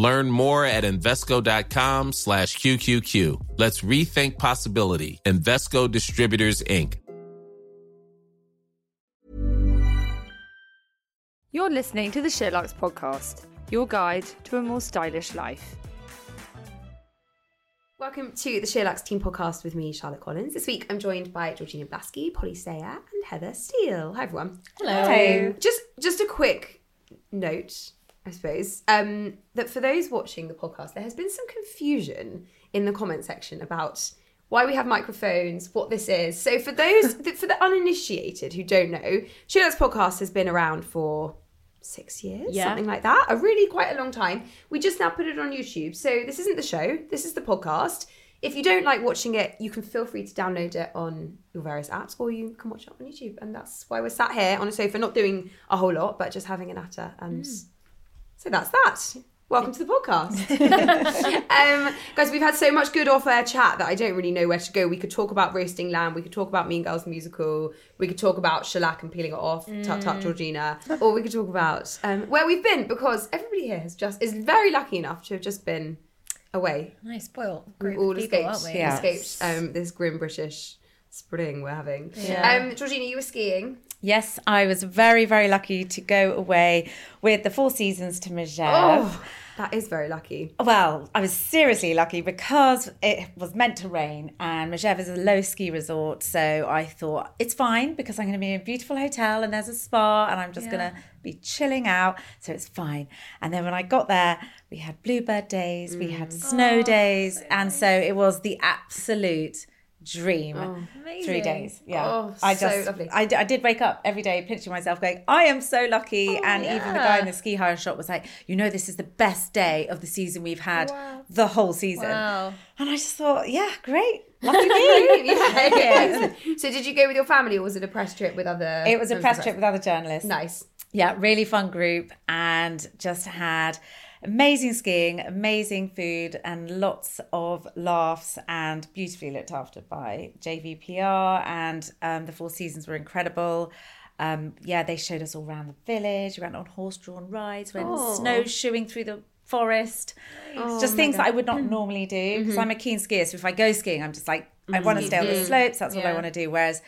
Learn more at Invesco.com slash QQQ. Let's rethink possibility. Invesco Distributors, Inc. You're listening to the SheerLuxe podcast, your guide to a more stylish life. Welcome to the SheerLuxe Team Podcast with me, Charlotte Collins. This week I'm joined by Georgina Blaskey, Polly Sayer, and Heather Steele. Hi everyone. Hello. Just just a quick note, I suppose, um, that for those watching the podcast, there has been some confusion in the comment section about why we have microphones, what this is. So for those for the uninitiated who don't know, SheerLuxe Podcast has been around for six years, Yeah. something like that. A really quite a long time. We just now put it on YouTube. So this isn't the show. This is the podcast. If you don't like watching it, you can feel free to download it on your various apps or you can watch it on YouTube. And that's why we're sat here on a sofa, not doing a whole lot, but just having an natter. And so that's that. Welcome to the podcast. um, guys, we've had so much good off air chat that I don't really know where to go. We could talk about roasting lamb, we could talk about Mean Girls the musical, we could talk about shellac and peeling it off, tut tut Georgina, or we could talk about um, where we've been because everybody here has just is very lucky enough to have just been away. Nice, spoiled We've all people, escaped, aren't we? Yeah. escaped um, this grim British spring we're having. Yeah. Um, Georgina, you were skiing. Yes, I was very, very lucky to go away with the Four Seasons to Megève. Oh, that is very lucky. Well, I was seriously lucky because it was meant to rain and Megève is a low ski resort. So I thought it's fine because I'm going to be in a beautiful hotel and there's a spa and I'm just Yeah. going to be chilling out. So it's fine. And then when I got there, we had bluebird days, we had mm. snow oh, days. And so it was the absolute dream. Oh, Three Amazing. days. Yeah. Oh, I so just, lovely. I, d- I did wake up every day pinching myself going, I am so lucky. Oh, and even the guy in the ski hire shop was like, you know, this is the best day of the season we've had the whole season. Wow. And I just thought, yeah, great. Lucky me. yeah. So did you go with your family or was it a press trip with other? it was a press trip with other journalists. Nice. Yeah, really fun group and just had amazing skiing, amazing food, and lots of laughs and beautifully looked after by JVPR. And um, the Four Seasons were incredible. Um, yeah, they showed us all around the village, we went on horse drawn rides, went snowshoeing through the forest. just things that I would not normally do because I'm a keen skier. So if I go skiing, I'm just like, I want to stay on the slopes. That's what I want to do. Whereas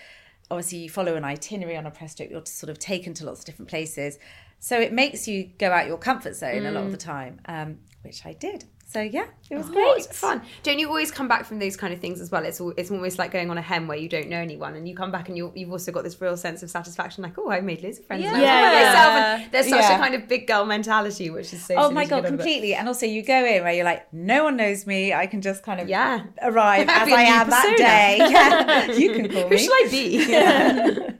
obviously you follow an itinerary on a press trip, you're sort of taken to lots of different places. So it makes you go out your comfort zone a lot of the time, um, which I did. So yeah, it was Oh, great. it's fun. Don't you always come back from those kind of things as well? It's all, it's almost like going on a hem where you don't know anyone, and you come back and you you've also got this real sense of satisfaction, like oh, I made loads of friends. and I Yeah. myself. And there's such Yeah. a kind of big girl mentality, which is so. Oh my god, get on about. completely. And also you go in where you're like, no one knows me. I can just kind of Yeah. arrive as I a I new am that day. Yeah, you can call Who me. shall I be?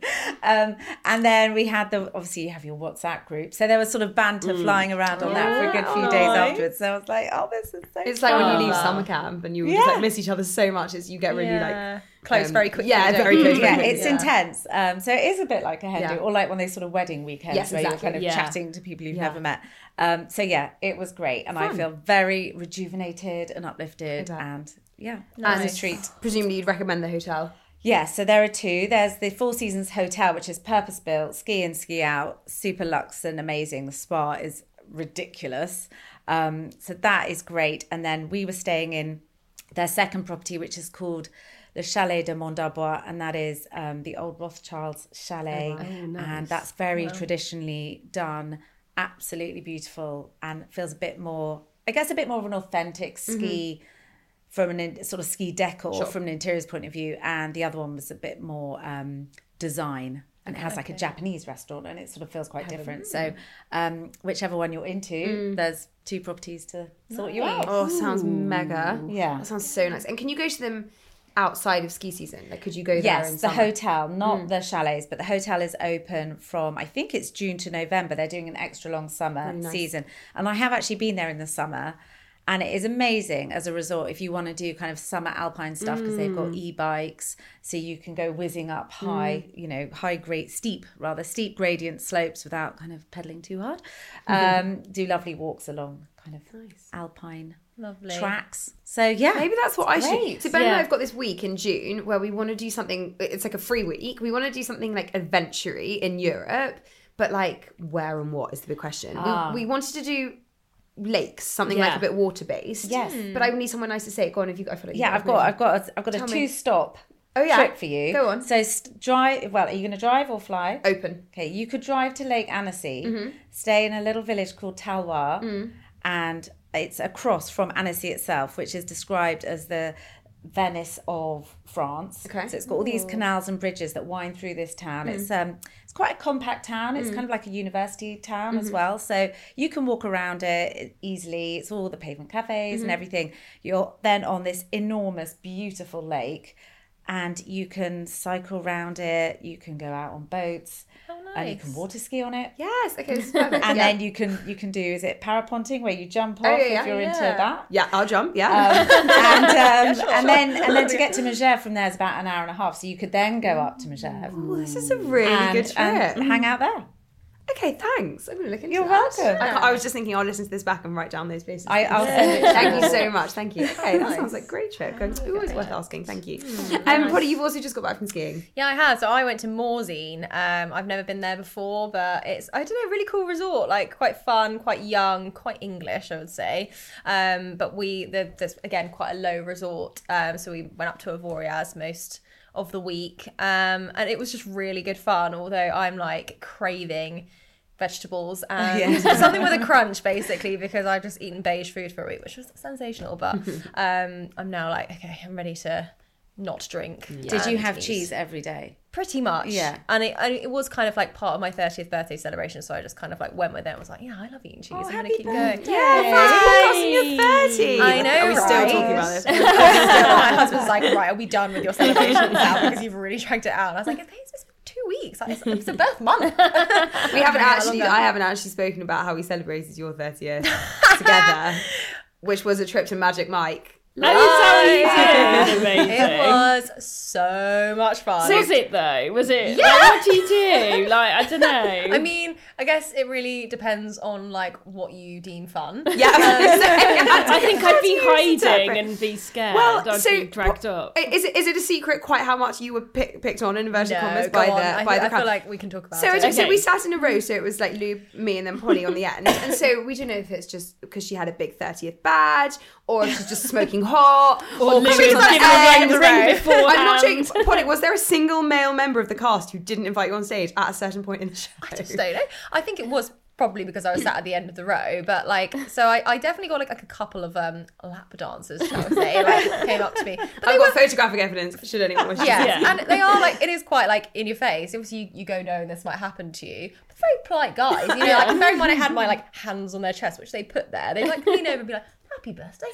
Um, and then we had the obviously you have your WhatsApp group, so there was sort of banter flying around on that for a good few days afterwards. So I was like, oh, this is so. It's like when you leave summer camp and you just like miss each other so much, is you get really Yeah. like Close um, very quickly. Yeah, don't very you? close. yeah, it's quickly. intense. Um, so it is a bit like a hen do, Yeah. or like one of those sort of wedding weekends Yes, where exactly. you're kind of Yeah. chatting to people you've Yeah. never met. Um, so yeah, it was great, and I feel very rejuvenated and uplifted, and yeah, And it was a treat. Presumably, you'd recommend the hotel. Yeah, so there are two. There's the Four Seasons Hotel, which is purpose built, ski in, ski out, super luxe and amazing. The spa is ridiculous. Um, so that is great. And then we were staying in their second property, which is called the Chalet de Mont d'Arbois, and that is um, the old Rothschilds chalet. And that's very traditionally done, absolutely beautiful, and feels a bit more, I guess, a bit more of an authentic ski from an in, sort of ski decor from an interiors point of view, and the other one was a bit more um, design. And it has like a Japanese restaurant, and it sort of feels quite different. So, um, whichever one you're into, there's two properties to sort you out. Oh, sounds mega. Yeah. that sounds so nice. And can you go to them outside of ski season? Like, could you go there? Yes, the hotel, not the chalets, but the hotel is open from I think it's June to November. They're doing an extra long summer nice. season, and I have actually been there in the summer, And it is amazing as a resort if you want to do kind of summer alpine stuff because they've got e-bikes, so you can go whizzing up high, you know, high grade, steep, rather steep gradient slopes without kind of pedaling too hard. Um, do lovely walks along kind of nice. alpine Lovely. tracks. So yeah, Maybe that's what I should. great. So Ben and I have got this week in June where we want to do something. It's like a free week. We want to do something like adventure in Europe, but like where and what is the big question. Ah. We, we wanted to do lakes, something like a bit water based. Yes. but I need someone nice to say it. Go on, if you, I feel like yeah, I've got, know. I've got, a, I've got a Tell me. two-stop Oh, yeah. trip for you. Go on. So st- drive. Well, are you going to drive or fly? open. Okay, you could drive to Lake Annecy, Mm-hmm. stay in a little village called Talloires, Mm. and it's across from Annecy itself, which is described as the Venice of France. Okay. So it's got all these canals and bridges that wind through this town. Mm. It's um it's quite a compact town. It's kind of like a university town Mm-hmm. as well. So you can walk around it easily. It's all the pavement cafes Mm-hmm. and everything. You're then on this enormous, beautiful lake. And you can cycle around it. You can go out on boats, and you can water ski on it. Yes. Okay. This perfect. And yeah. then you can you can do is it paraponting where you jump off Oh, yeah, if yeah. you're into that. yeah, I'll jump. Yeah. Um, and um, and then and then to get to Megève from there is about an hour and a half. So you could then go up to Megève oh, this is a really and, good trip. and hang out there. Okay, thanks. I'm gonna look into You're that. welcome. I, I was just thinking I'll listen to this back and write down those places. I, I'll send it. Thank you so much. Thank you. Okay, that sounds like a great trip. Going always worth asking. Thank you. Um, Polly, you've also just got back from skiing. Yeah, I have. So I went to Morzine. Um, I've never been there before, but it's I don't know, really cool resort. Like quite fun, quite young, quite English, I would say. Um, but we the, there's again quite a low resort. Um, so we went up to Avoriaz most of the week, um, and it was just really good fun. Although I'm like craving vegetables and Yeah. something with a crunch basically because I've just eaten beige food for a week, which was sensational. But um, I'm now like, okay, I'm ready to not drink. Did you have cheese every day? Pretty much. Yeah. And it, and it was kind of like part of my 30th birthday celebration. So I just kind of like went with it. I was like, yeah, I love eating cheese. Oh, I'm going to happy keep going. birthday. Yeah, you're 30. I know, Are we still right? talking about this? my husband's like, right, are we done with your celebrations now? Because you've really dragged it out. And I was like, it's two weeks. It's, it's a birth month. We haven't Yeah, actually. I haven't actually spoken about how we celebrated your 30th together, which was a trip to Magic Mike. That is how you did. It was so much fun. Was it though? Was it? Yeah. Like, what do you do? Like I don't know. I mean, I guess it really depends on like what you deem fun. Um, yeah, I think I'd be How do you hiding and be scared. Well, I'd so be dragged up. Is it is it a secret quite how much you were pick, picked on in inverted No, commas go by on. the I, by I the feel crowd? like we can talk about So, it. it- so Okay. we sat in a row. So it was like Lou, me, and then Polly on the end. And so we don't know if it's just because she had a big 30th badge, or if she's just smoking hot, or, Lou because she was was on giving the away end the row. ring beforehand. I'm not joking. Polly, was there a single male member of the cast who didn't invite you on stage at a certain point in the show? I just don't know. I think it was probably because I was sat at the end of the row, but like, so I, I definitely got like, like a couple of um lap dancers, shall we say, like came up to me. But I've were got photographic evidence. Should anyone wish to yeah. see. Yeah. and they are like it is quite like in your face. Obviously, you, you go no, this might happen to you. But very polite guys, you know. Like bearing in mind, I had my like hands on their chest, which they put there. They like lean over and be like, "Happy birthday."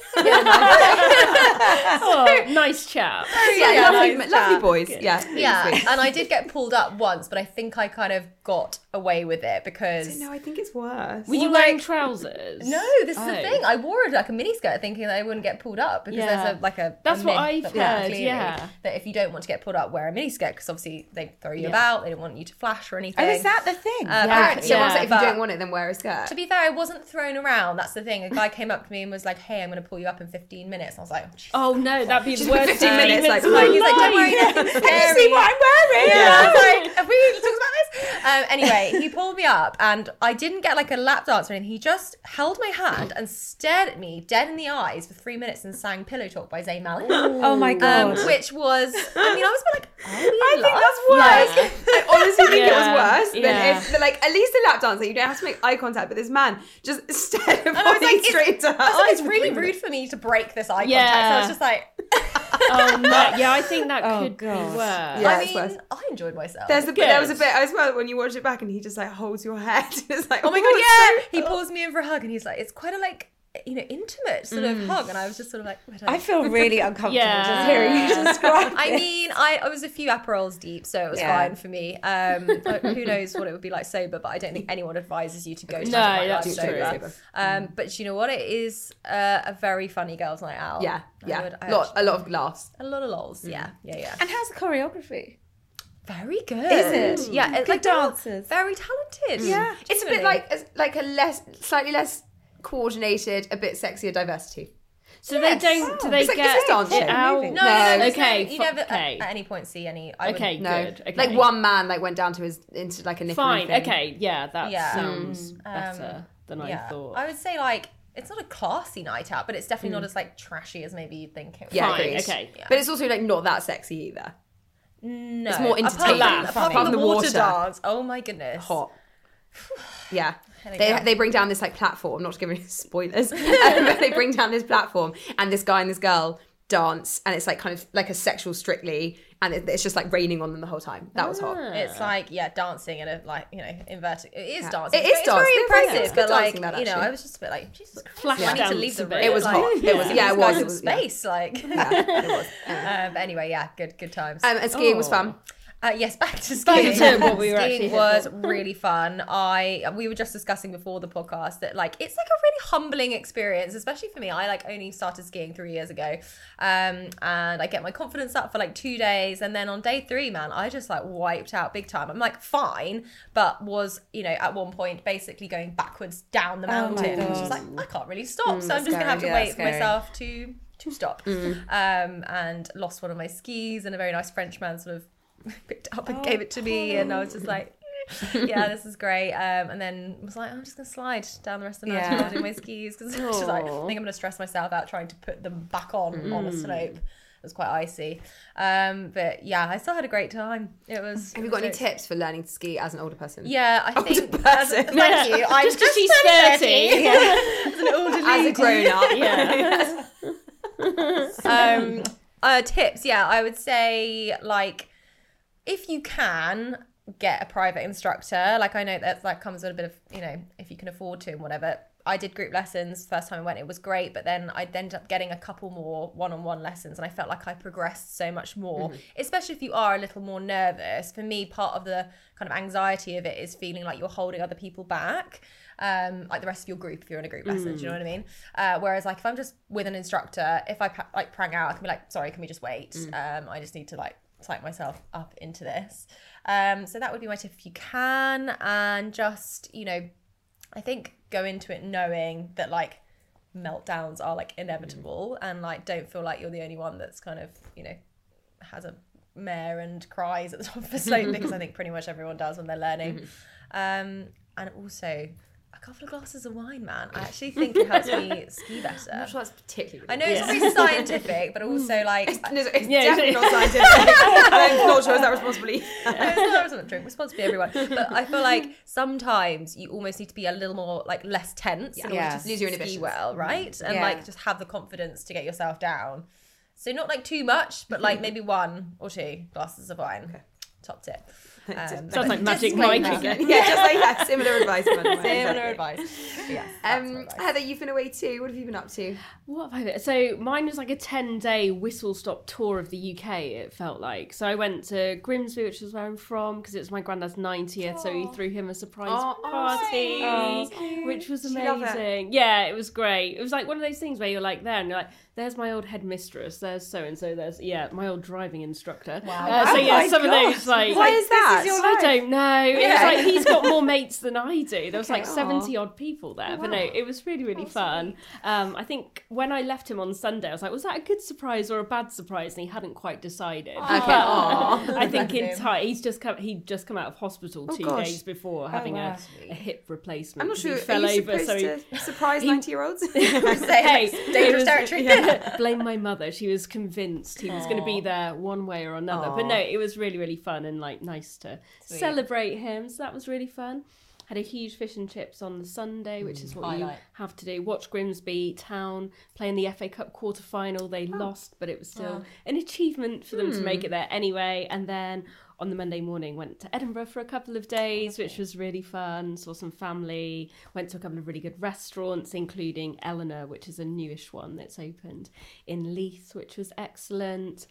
oh, nice chap. Yeah, Yeah, lovely, nice lovely chat. boys. Yeah, yeah, sweet. and I did get pulled up once, but I think I kind of got away with it because No, I think it's worse. Were you Well, wearing like- trousers? No, this is the Oh. thing. I wore it like a miniskirt thinking that I wouldn't get pulled up because Yeah. there's a like a That's a what I've that that heard, clearly, yeah. that if you don't want to get pulled up, wear a miniskirt because obviously they throw you Yeah. about. They don't want you to flash or anything. Oh, is that the thing? Uh, Yeah, apparently, so yeah. what's it, if you don't want it, then wear a skirt. To be fair, I wasn't thrown around. That's the thing. A guy came up to me and was like, "Hey, I'm going to pull you up in 15 minutes." And I was like, oh, Oh no, that'd be the worst. 15 minutes, like, of like, my He's like, don't worry, life. Can you see what I'm wearing? Yeah, I was like, have we talked about this? Um, anyway, he pulled me up and I didn't get like a lap dance or anything. He just held my hand and stared at me dead in the eyes for three minutes and sang Pillow Talk by Zayn Malik. Oh my Um, god. which was, I mean, I was like, are we I think that's worse. I honestly think it was worse than yeah. if, like, at least a lap dancer, you don't have to make eye contact, but this man just stared I was like, straight to her. I was like, it's really rude for me to break this eye contact. So I was just like, Oh no, yeah, I think that Oh, could be God. worse. Yeah, I mean, worse. I enjoyed myself. There's the bit, there was a bit as well when you watch it back and he just like holds your head. it's like, Oh my oh, god, yeah! so- He pulls me in for a hug and he's like, it's quite a like you know, intimate sort of hug, and I was just sort of like, I, don't I feel really uncomfortable Yeah. just hearing you describe. I this. mean, I, I was a few Aperols deep, so it was Yeah. fine for me. Um, like, who knows what it would be like sober, but I don't think anyone advises you to go to No, Magic Mike that's Live true. sober. Um, but you know what? It is uh, a very funny girls' night out. Yeah, I yeah. would- I lot, actually- a lot of laughs. a lot of lols. Yeah, yeah, yeah. and how's the choreography? Very good. Is it? Yeah, it's Good like they're dancers. Very talented. Yeah. It's a bit like a, like a less, slightly less coordinated, a bit sexier diversity. So they don't. Do they It's like- get it's a dance it out? No, No. no, no, Okay, You never okay. at, at any point see any. I Okay, No, good. Okay. like one man like went down to his into like a nipping Fine. thing. Okay. Yeah, that Yeah. sounds Mm. better than I thought. I would say like it's not a classy night out, but it's definitely not as like trashy as maybe you'd think it. would Yeah, Fine. agreed. Okay. But it's also like not that sexy either. No, It's more apart from- entertaining. Apart, Funny. from, From the, the water, water. dance. Oh my goodness. Hot. Yeah. They, go. they bring down this like platform, not to give any spoilers, um, but they bring down this platform and this guy and this girl dance and it's like kind of like a sexual strictly and it, it's just like raining on them the whole time. That was hot. It's like yeah, dancing and a like you know inverted. It is Yeah. dancing. It It's is very- dancing. It's Yeah, very it's impressive, good but like that, you know. I was just a bit like Jesus Christ, Flash I need to leave the room. It was like, hot. It was yeah, it was. It in was yeah. space. Like, Yeah, it was. um, but anyway, yeah, good good times. Um, and skiing was Oh. fun. Uh, yes, back to skiing. to what we were skiing was really fun. I we were just discussing before the podcast that like it's like a really humbling experience, especially for me. I like only started skiing three years ago, um, and I get my confidence up for like two days, and then on day three, man, I just like wiped out big time. I'm like fine, but was you know at one point basically going backwards down the Oh mountain. and was just like I can't really stop, so I'm just gonna have to Yeah, wait for myself to to stop. Um, and lost one of my skis, and a very nice Frenchman sort of picked it up and gave it to me, and I was just like. yeah, this is great. Um, and then was like, I'm just gonna slide down the rest of the mountain Yeah. my skis because I was like, I think I'm gonna stress myself out trying to put them back on on a slope. It was quite icy, um, but yeah, I still had a great time. It was. Have you got any tips for learning to ski as an older person? Yeah, I Older think. As, person. thank you. I'm Just just she's turned 30. as an older As a grown up. yeah. um uh tips yeah i would say like if you can get a private instructor like i know that that comes with a bit of you know if you can afford to and whatever i did group lessons first time i went it was great but then i ended up getting a couple more one-on-one lessons and i felt like i progressed so much more especially if you are a little more nervous for me part of the kind of anxiety of it is feeling like you're holding other people back um, like the rest of your group if you're in a group lesson. Do you know what I mean? Uh, whereas like if I'm just with an instructor, if I like prang out, I can be like, sorry, can we just wait? Um, I just need to like psych myself up into this. Um, so that would be my tip if you can, and just you know, I think go into it knowing that like meltdowns are like inevitable, and like don't feel like you're the only one that's kind of you know has a mare and cries at the top of a slope because I think pretty much everyone does when they're learning. Um, and also a couple of glasses of wine, man. I actually think it helps me ski better. I'm not sure that's particularly. I know it's very scientific, but also like No, it's Yeah, definitely not scientific. I'm not sure is that responsibly. no, it's not drink responsibly, everyone. But I feel like sometimes you almost need to be a little more like less tense in order Yeah. to Lose your inhibitions. well, right? And Yeah. like just have the confidence to get yourself down. So not like too much, but like maybe one or two glasses of wine. Top tip. Um, Sounds like Magic disclaimer. Mike again. yeah, just like that. Similar advice. by the way. Similar Exactly. advice. Yes. Um, advice. Heather, you've been away too. What have you been up to? What have I been? So mine was like a ten day whistle stop tour of the UK. It felt like. So I went to Grimsby, which is where I'm from, because it was my granddad's ninetieth. So we threw him a surprise Oh, oh, party, sweet. which was Did you love it? amazing. Yeah, it was great. It was like one of those things where you're like there and you're like, "There's my old headmistress. There's so and so. There's yeah, my old driving instructor." Wow. Uh, so Oh yeah, my some of those like. Why is that? I don't know. It was like he's got more mates than I do. There was like Okay, aw. seventy odd people there, but no, it was really really fun. Um, I think when I left him on Sunday, I was like, was that a good surprise or a bad surprise? And he hadn't quite decided. Okay. I think in time he's just come. He'd just come out of hospital two gosh. days before having wow. a, a hip replacement. I'm not sure. He fell over, so he. surprise ninety-year-olds? Hey, like, dangerous was- territory. yeah, blame my mother. She was convinced he was going to be there one way or another. But no, it was really, really fun and like nice to celebrate him. So that was really fun. Had a huge fish and chips on the Sunday, which is what you have to do. Watch Grimsby Town play in the FA Cup quarter final. They Oh. lost, but it was still an achievement for them to Hmm. make it there anyway. And then on the Monday morning, went to Edinburgh for a couple of days, which was really fun. Saw some family, went to a couple of really good restaurants, including Eleanore, which is a newish one that's opened in Leith, which was excellent.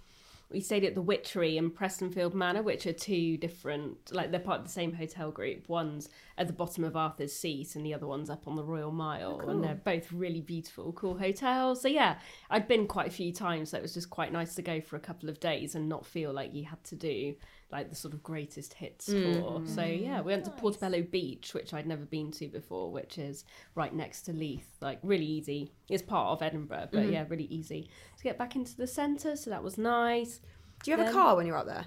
We stayed at the Witchery and Prestonfield Manor, which are two different, like they're part of the same hotel group. One's at the bottom of Arthur's Seat, and the other one's up on the Royal Mile, oh, and they're both really beautiful, cool hotels. So yeah, I'd been quite a few times, so it was just quite nice to go for a couple of days and not feel like you had to do like the sort of greatest hits mm. tour. So mm. yeah, we went to Portobello Beach, which I'd never been to before, which is right next to Leith. Like really easy. It's part of Edinburgh, but mm. yeah, really easy to get back into the centre. So that was nice. Do you have a car when you're up there?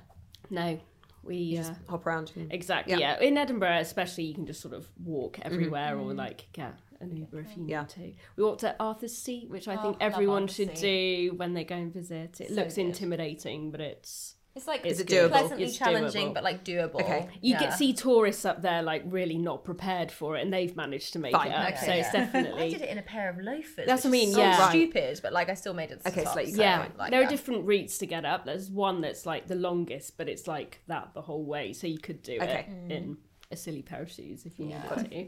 No, we uh, Just hop around. And... exactly Yeah. yeah. In Edinburgh, especially, you can just sort of walk mm-hmm. everywhere or mm-hmm. like get an Uber if you need Yeah. to. We walked at Arthur's Seat, which I Oh, think everyone Arthur's should do when they go and visit. It So looks good. intimidating, but it's It's like It's it doable? pleasantly It's challenging, doable. but like doable. Okay. You Yeah. get see tourists up there like really not prepared for it, and they've managed to make Fine, it up. okay, so it's yeah. definitely I did it in a pair of loafers. That's which what I mean, is so yeah. stupid, but like I still made it. To the Okay, so, top, like, yeah, like, there yeah. are different routes to get up. There's one that's like the longest, but it's like that the whole way, so you could do Okay. it in a silly pair of shoes if you needed to.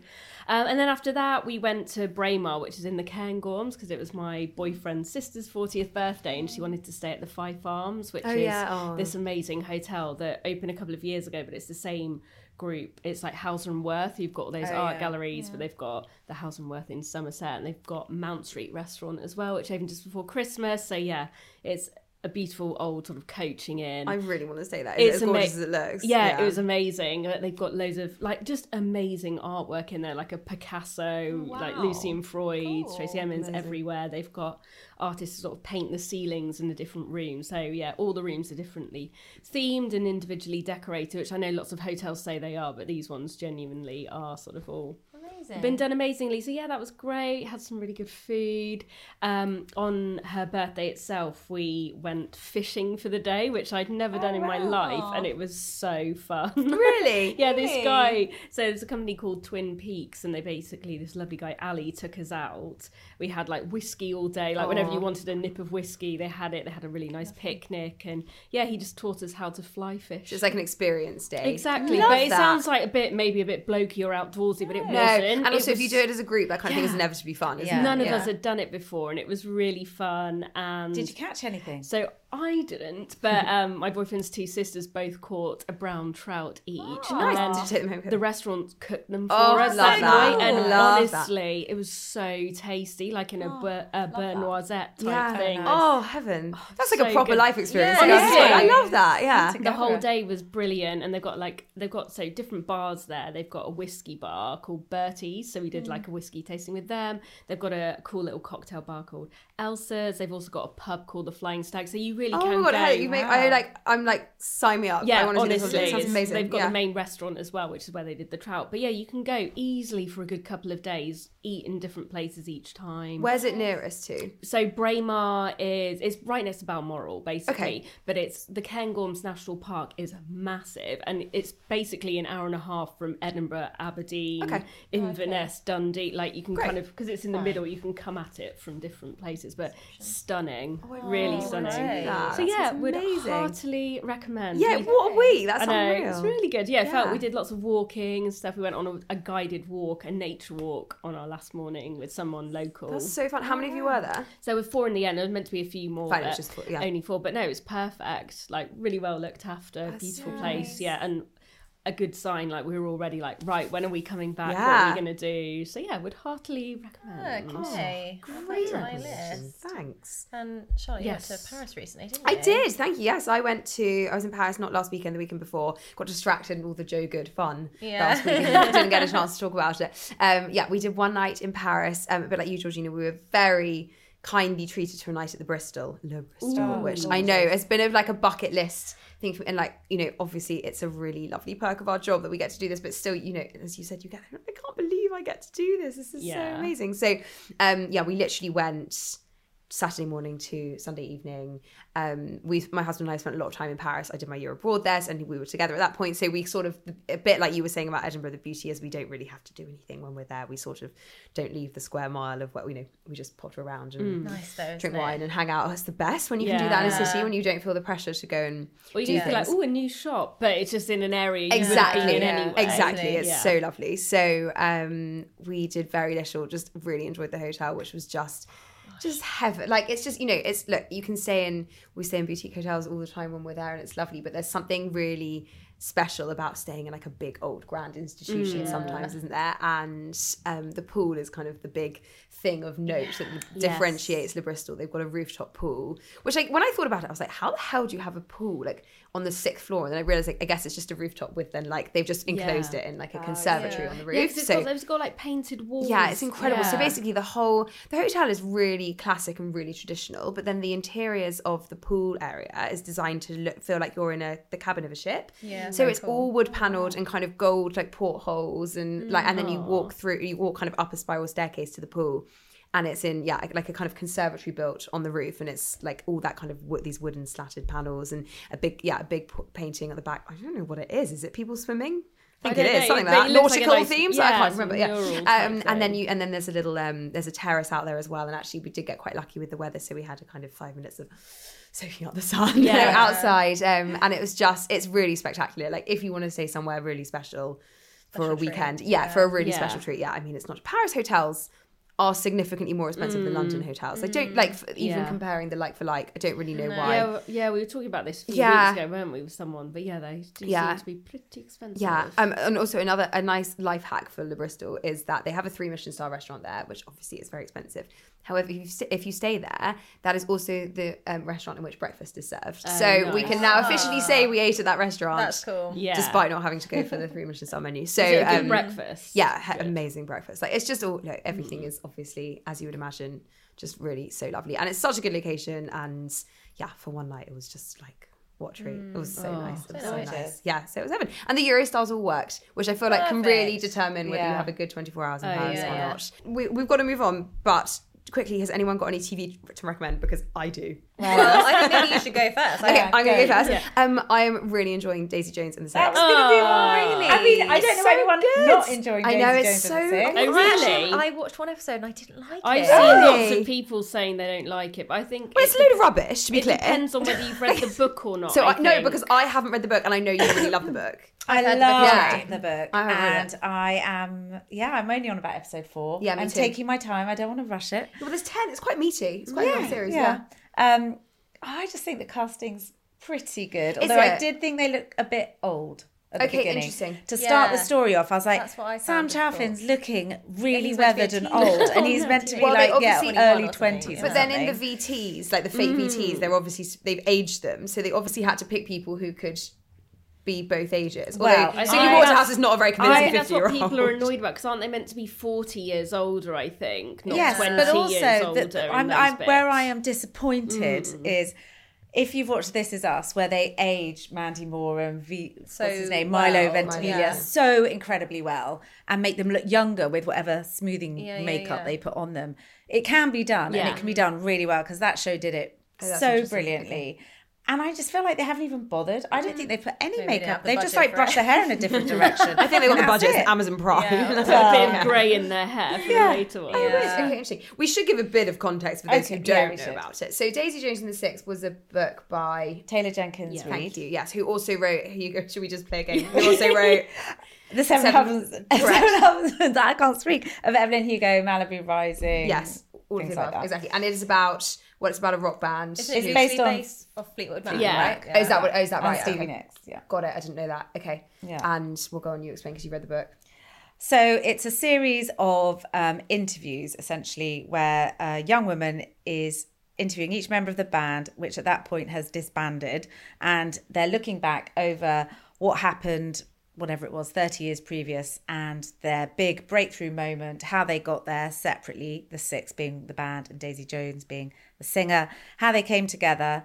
Um, and then after that, we went to Braemar, which is in the Cairngorms, because it was my boyfriend's sister's 40th birthday, and she wanted to stay at the Fife Arms, which Oh, is yeah, oh. this amazing hotel that opened a couple of years ago, but it's the same group. It's like Hauser and Wirth. You've got all those Oh, art yeah. galleries, but they've got the Hauser and Wirth in Somerset, and they've got Mount Street restaurant as well, which opened just before Christmas. So yeah, it's a beautiful old sort of coaching inn. I really want to say that. It's it as gorgeous as it looks? yeah, it was amazing. They've got loads of like just amazing artwork in there, like a Picasso, oh, like wow. Lucian Freud, Cool. Tracey Emin's everywhere. They've got artists sort of paint the ceilings in the different rooms. So yeah, all the rooms are differently themed and individually decorated, which I know lots of hotels say they are, but these ones genuinely are sort of all Amazing. been done amazingly. So yeah, that was great. Had some really good food. Um, on her birthday itself, we went fishing for the day, which I'd never done in my life, and it was so fun. Really? yeah, this guy. So there's a company called Twin Peaks, and they basically this lovely guy Ali took us out. We had like whiskey all day. Like whenever you wanted a nip of whiskey, they had it. They had a really nice picnic, and yeah, he just taught us how to fly fish. It's like an experience day. Exactly, Love but it that. sounds like a bit maybe a bit blokey or outdoorsy, but it wasn't. And It also if you do it as a group, that kind of thing is never to be fun. Isn't Yeah. it? None of Yeah. us had done it before, and it was really fun. And Did you catch anything? so I didn't, but um, my boyfriend's two sisters both caught a brown trout each. and Nice. then Did you take them home? the restaurant cooked them for Oh, us love that that. night, and Love that. honestly, it was so tasty, like in a, bur- a beurre noisette type Yeah. thing. Oh heaven, that's like a proper good. life experience. Yeah. Honestly, I love that. Yeah. the whole day was brilliant and they've got like they've got so different bars there they've got a whiskey bar called bertie's so we did like a whiskey tasting with them they've got a cool little cocktail bar called elsa's they've also got a pub called the flying stag so you really Oh can my god, go hey, you make, I like, I'm like, sign me up. I yeah, want to do honestly, this. It sounds it's- amazing. they've got yeah. the main restaurant as well, which is where they did the trout. But yeah, you can go easily for a good couple of days, eat in different places each time. Where's it nearest to? so Braemar is it's right next to Balmoral, basically. Okay. But it's the Cairngorms National Park is massive, and it's basically an hour and a half from Edinburgh, Aberdeen, Okay. Inverness, Dundee. Like you can Great. kind of because it's in the middle, you can come at it from different places. But stunning, really stunning. That So yeah, would amazing. heartily recommend. Yeah, We- what a week. That's I know unreal. it's really good. Yeah, I felt we did lots of walking and stuff. We went on a, a guided walk, a nature walk on our last morning with someone local. That's so fun. How many of you were there? So with four in the end, there was meant to be a few more. Fine, it was just four, yeah. Only four, but no, it was perfect. Like really well looked after, beautiful place. Yeah, and a good sign. Like we were already like, right, when are we coming back? What are we gonna do? So yeah, would heartily recommend. Okay. Great. That's my list. Thanks. And Charlotte, you went to Paris recently, didn't you? I did, thank you. Yes, I went to. I was in Paris not last weekend, the weekend before. Got distracted in all the Joe Good fun Yeah. last weekend. Didn't get a chance to talk about it. Um, yeah, we did one night in Paris. Um, a bit like you, Georgina. We were very kindly treated to a night at the Bristol, Le Bristol, which I know has been of like a bucket list thing. For, and like you know, obviously it's a really lovely perk of our job that we get to do this. But still, you know, as you said, you get. I can't believe I get to do this. This is so amazing. So, um, yeah, we literally went Saturday morning to Sunday evening. Um, we, my husband and I spent a lot of time in Paris. I did my year abroad there, and we were together at that point. So we sort of, a bit like you were saying about Edinburgh, the beauty is we don't really have to do anything when we're there. We sort of don't leave the square mile of what we know. We just potter around and Nice though. drink isn't it? wine and hang out. It's the best when you can do that in a city when you don't feel the pressure to go and Or you do can feel like, oh, a new shop, but it's just in an area exactly wouldn't in anyway. exactly it's Yeah. so lovely so um we did very little just really enjoyed the hotel which was just just heaven like it's just you know it's look you can stay in we stay in boutique hotels all the time when we're there and it's lovely but there's something really special about staying in like a big old grand institution sometimes isn't there? And um the pool is kind of the big thing of note that differentiates Le Bristol. They've got a rooftop pool which like when I thought about it I was like how the hell do you have a pool? Like on the sixth floor and then I realized like I guess it's just a rooftop with then like they've just enclosed Yeah. it in like a oh, conservatory on the roof Yeah, it's so got, it's got like painted walls. yeah, it's incredible. So basically, the whole the hotel is really classic and really traditional, but then the interiors of the pool area is designed to look, feel like you're in a the cabin of a ship. Yeah, So it's cool. all wood paneled and kind of gold like portholes and like, and then you walk mm. through, you walk kind of up a spiral staircase to the pool. And it's in yeah like a kind of conservatory built on the roof, and it's like all that kind of wood, these wooden slatted panels and a big yeah a big p- painting at the back. I don't know what it is. Is it people swimming? I think don't it is know. something It- like that. looks like Nautical nice- themes. I can't remember. Yeah. Um, and then you and then there's a little um there's a terrace out there as well and actually we did get quite lucky with the weather so we had a kind of five minutes of soaking up the sun you know, outside um and it was just it's really spectacular like if you want to stay somewhere really special for a weekend yeah, for a really Yeah. special treat yeah I mean it's not Paris hotels are significantly more expensive than London hotels I don't like even Yeah. comparing the like for like I don't really know why Yeah, w- yeah, we were talking about this a few Yeah. weeks ago, weren't we, with someone? But yeah, they do Yeah. seem to be pretty expensive. Yeah, um, and also another a nice life hack for Le Bristol is that they have a three Michelin star restaurant there, which obviously is very expensive. However, if you st- if you stay there, that is also the um, restaurant in which breakfast is served. so we can now officially say we ate at that restaurant, That's cool. yeah. despite not having to go for the three Michelin star menu. So Is it a good um, breakfast. yeah, ha- amazing breakfast. Like it's just all you know, everything is obviously as you would imagine, just really so lovely, and it's such a good location. And yeah, for one night it was just like what a treat. It was so nice. It was so gorgeous. nice. Yeah, so it was heaven. And the Eurostars all worked, which I feel like can really determine whether you have a good 24 hours in Oh, Paris yeah, or yeah. not. We, we've got to move on, but quickly, has anyone got any TV to recommend? Because I do. Well, I think maybe you should go first. Okay, I- I'm going to go. go first. Um, I am really enjoying Daisy Jones and the That Six. was going to be Oh. really. I mean, I don't know so anyone good. not enjoying. Daisy Jones. I Daisy know, it's Jones so and the Six. Oh, really? I watched one episode and I didn't like it. I've it. seen lots of people saying they don't like it, but I think Well, it's it, a load of rubbish, to be clear. it clear. depends on whether you've read the book or not. So I I, no, because I haven't read the book, and I know you really love the book. I I've the book Yeah. the book, I haven't and I am. Yeah, I'm only on about episode four. Yeah, me I'm too. taking my time. I don't want to rush it. Well, there's ten. It's quite meaty. It's quite a long series. Yeah. Um, I just think the casting's pretty good. Although? I did think they look a bit old. At the Okay, beginning. interesting. To start the story off, I was like, I Sam found difficult. Chaffin's looking really he's meant to be a weathered and old, and he's meant to be Well, like yeah, obviously- early 21 or something, twenties. But then in the VTs, like the fake VTs, they're obviously they've aged them, so they obviously had to pick people who could be both ages. Well, Although I- Sydney I- Waterhouse is not a very I convincing think that's fifty year what old. people are annoyed about because aren't they meant to be 40 years older, I think, not yes, 20 but also years older. that in I'm, those I'm, where. I am disappointed Mm. is if you've watched This Is Us, where they age Mandy Moore and v, So what's his name Milo well, Ventimiglia yeah. so incredibly well and make them look younger with whatever smoothing Yeah, yeah, makeup yeah. they put on them. It can be done and it can be done really well because that show did it Oh, so interesting. brilliantly. And I just feel like they haven't even bothered. I don't think they put any Maybe makeup. have the They've just like for brushed their hair in a different direction. I think they got the budget. it. Amazon Prime. Yeah. That's a what bit they of get. grey in their hair for Yeah. the later one. Oh, Yeah. Okay, interesting. We should give a bit of context for those Okay, who don't we know about it. So, Daisy Jones and the Six was a book by. Taylor Jenkins Yeah. Reid. Thank you. Yes, who also wrote? Hugo, should we just play a game? Who also wrote? The Seven, Seven- Husbands, correct. Seven Husbands, I can't speak, of Evelyn Hugo, Malibu Rising. Yes, all of things the like that. Exactly, and it is about well, it's about a rock band. Isn't It's it based on- based off Fleetwood Mac, Yeah. right? Oh, is that what? Oh, is that And right? Stevie Okay. Nicks, yeah. Got it. I didn't know that. Okay. Yeah. And we'll go on. You explain because you read the book. So it's a series of um, interviews, essentially, where a young woman is interviewing each member of the band, which at that point has disbanded, and they're looking back over what happened, whatever it was, 30 years previous, and their big breakthrough moment, how they got there separately, the six being the band and Daisy Jones being the singer, how they came together,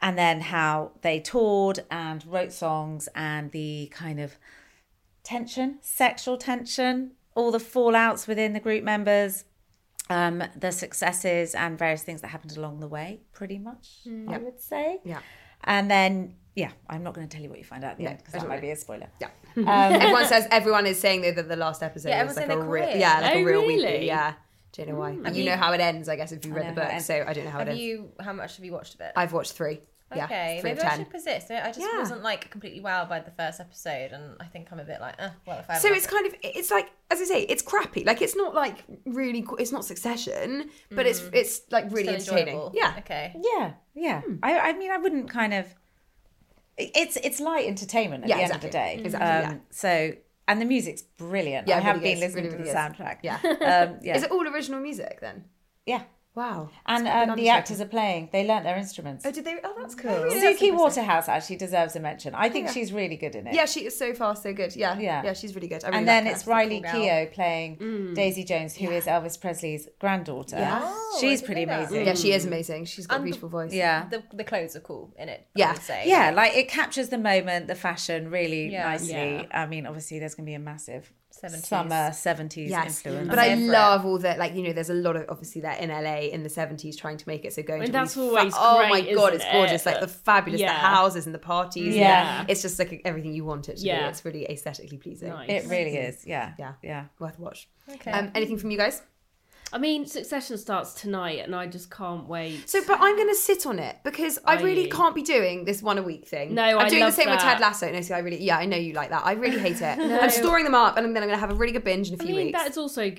and then how they toured and wrote songs and the kind of tension, sexual tension, all the fallouts within the group members, um, the successes and various things that happened along the way, pretty much, I would say. Yeah. And then, yeah, I'm not going to tell you what you find out at the end because that might know. be a spoiler. Yeah. Um, everyone says everyone is saying that the last episode Yeah, is like a real quick. yeah, like Oh, a real really? weekly. Yeah. Don't know why. And you know how it ends, I guess, if you read the book. So I don't know how it ends. you? How much have you watched of it? I've watched three. Yeah. okay, three maybe I should persist. I just Yeah. wasn't like completely wowed by the first episode, and I think I'm a bit like, eh, well, if I So haven't it's kind of it's like as I say, it's crappy. Like it's not like really. It's not Succession, but it's mm. it's like really still entertaining. enjoyable. Yeah. Okay. Yeah, yeah. Hmm. I, I mean, I wouldn't kind of. It's it's light entertainment at Yeah, the exactly. end of the day. Exactly, Um, So and the music's brilliant. Yeah, I have really been is. listening Really, to the is. soundtrack. Yeah. Um, yeah. Is it all original music then? yeah. Wow. And um, the actors are playing. They learnt their instruments. Oh, did they? Oh, that's cool. Suki Waterhouse actually deserves a mention. I think yeah. she's really good in it. Yeah, she is so far so good. Yeah, Yeah. yeah, she's really good. I really and then like it's her. Riley cool. Keough playing Daisy Jones, who is Elvis Presley's granddaughter. Yeah. Oh, she's pretty know that. amazing. Yeah, she is amazing. She's got a And- beautiful voice. Yeah. The the clothes are cool in it. Yeah. I would say. Yeah, like it captures the moment, the fashion really Yeah. nicely. Yeah. I mean, obviously, there's going to be a massive 70s. summer 70s Yes, influence. but I'm I here for it. love all that. Like you know, there's a lot of obviously that in LA in the 70s trying to make it so going And to that's these always oh my god, it's gorgeous. it? Like the fabulous, the houses and the parties. Yeah. it's just like everything you want it to be. Yeah. It's really aesthetically pleasing. Nice. It really is. Yeah. Yeah. Yeah. Worth a watch. Okay. Um, anything from you guys? I mean, Succession starts tonight, and I just can't wait. So, but I'm going to sit on it because I Are really can't be doing this one a week thing. No, I'm I doing the same with. Ted Lasso. No, see, I really, yeah, I know you like that. I really hate it. I'm storing them up, and then I'm going to have a really good binge in a I few mean, weeks. that is also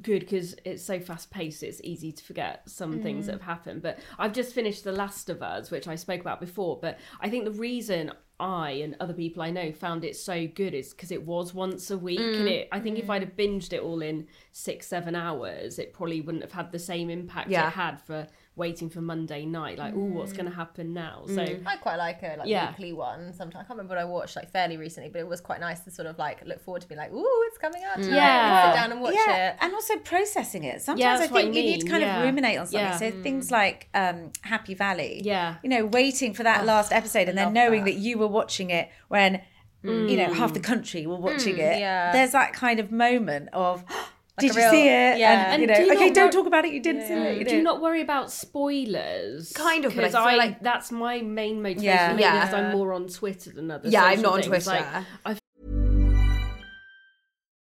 good because it's so fast paced. It's easy to forget some things mm. that have happened. But I've just finished The Last of Us, which I spoke about before. But I think the reason I and other people I know found it so good is because it was once a week, and mm. it. I think if mm. I'd have binged it all in six, seven hours, it probably wouldn't have had the same impact Yeah. it had for waiting for Monday night. Like, oh, what's going to mm. happen now? So. Mm. I quite like a like Yeah. weekly one. Sometimes I can't remember what I watched like fairly recently, but it was quite nice to sort of like look forward to be like, oh, it's coming out mm. tonight. Yeah. Sit down and watch yeah, it. and also processing it. Sometimes Yeah, I think I you need to kind yeah. of ruminate on something. Yeah. So things like um, Happy Valley. Yeah. You know, waiting for that oh, last episode and then knowing that. that. you were watching it when, you know, half the country were watching it. yeah. There's that kind of moment of, did a you see it? yeah. And, you know, do you okay, not don't wor- talk about it. You didn't see it. You Do not worry about spoilers? Kind of, because I because feel like- that's my main motivation. Yeah. maybe Yeah. because I'm more on Twitter than others. Yeah, I'm not on Twitter. Like, I've...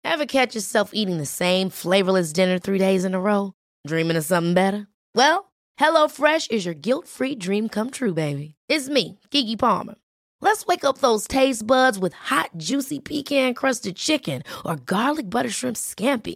Ever catch yourself eating the same flavorless dinner three days in a row? Dreaming of something better? Well, HelloFresh is your guilt free dream come true, baby. It's me, Gigi Palmer. Let's wake up those taste buds with hot, juicy pecan crusted chicken or garlic butter shrimp scampi.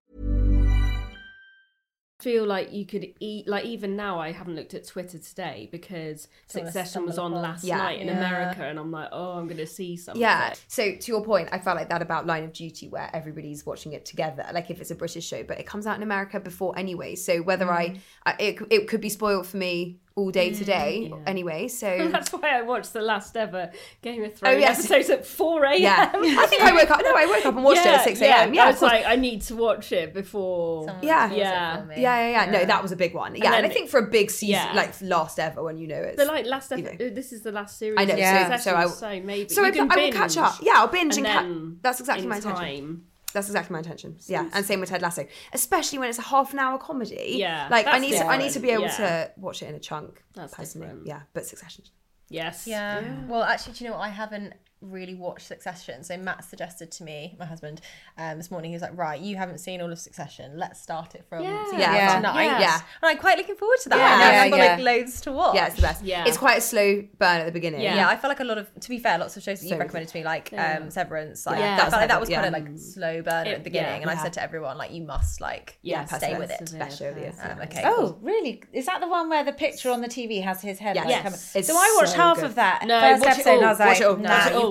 Feel like you could eat like even now I haven't looked at Twitter today because Gonna Succession was on last Yeah. night in Yeah. America and I'm like, oh, I'm gonna see something. Yeah. So to your point, I felt like that about Line of Duty, where everybody's watching it together. Like if it's a British show, but it comes out in America before anyway. So whether I, I it, it could be spoiled for me all day today mm, anyway. So That's why I watched the last ever Game of oh, Thrones yes. episodes at 4 a.m. yeah, I think I woke up. No, I woke up and watched it at six a.m. Yeah, I of was like, I need to watch it before. Someone Yeah. Yeah. yeah, yeah, yeah, No, that was a big one. Yeah, and, then I think for a big season, yeah. like last ever, when you know it's The like last you know. Oh, this is the last series. I know, of so- Succession, so I- so maybe So you I, can I will catch up. Yeah, I'll binge and, and ca- That's exactly in my intention. Time. That's exactly my intention. Yeah, and same with Ted Lasso, especially when it's a half an hour comedy. Yeah, like I that's need to, I need to be able yeah. to watch it in a chunk. That's personally. different. Yeah, but Succession. Yes. Yeah. Well, actually, do you know what? I haven't really watch Succession. So Matt suggested to me, my husband, um, this morning. He was like, "Right, you haven't seen all of Succession. Let's start it from Yeah. season Yeah. tonight." Yeah. Yeah. and I'm quite looking forward to that. Yeah. Yeah, now Yeah, I've got yeah. like loads to watch. Yeah, it's the best. Yeah. It's quite a slow burn at the beginning. Yeah. Yeah, I feel like a lot of, to be fair, lots of shows that So you recommended to me, like Yeah. um, Severance, like Yeah. I felt like that was Yeah. kind of like slow burn It- at the beginning, yeah. and I said to everyone, like, you must like Yeah, stay with it. persevere. Best show of the year. Um, okay. Oh, really? Is that the one where the picture on the TV has his head? Yes. like, Yes. coming- It's So I watched half of that No, first watch it episode, and I was all. like,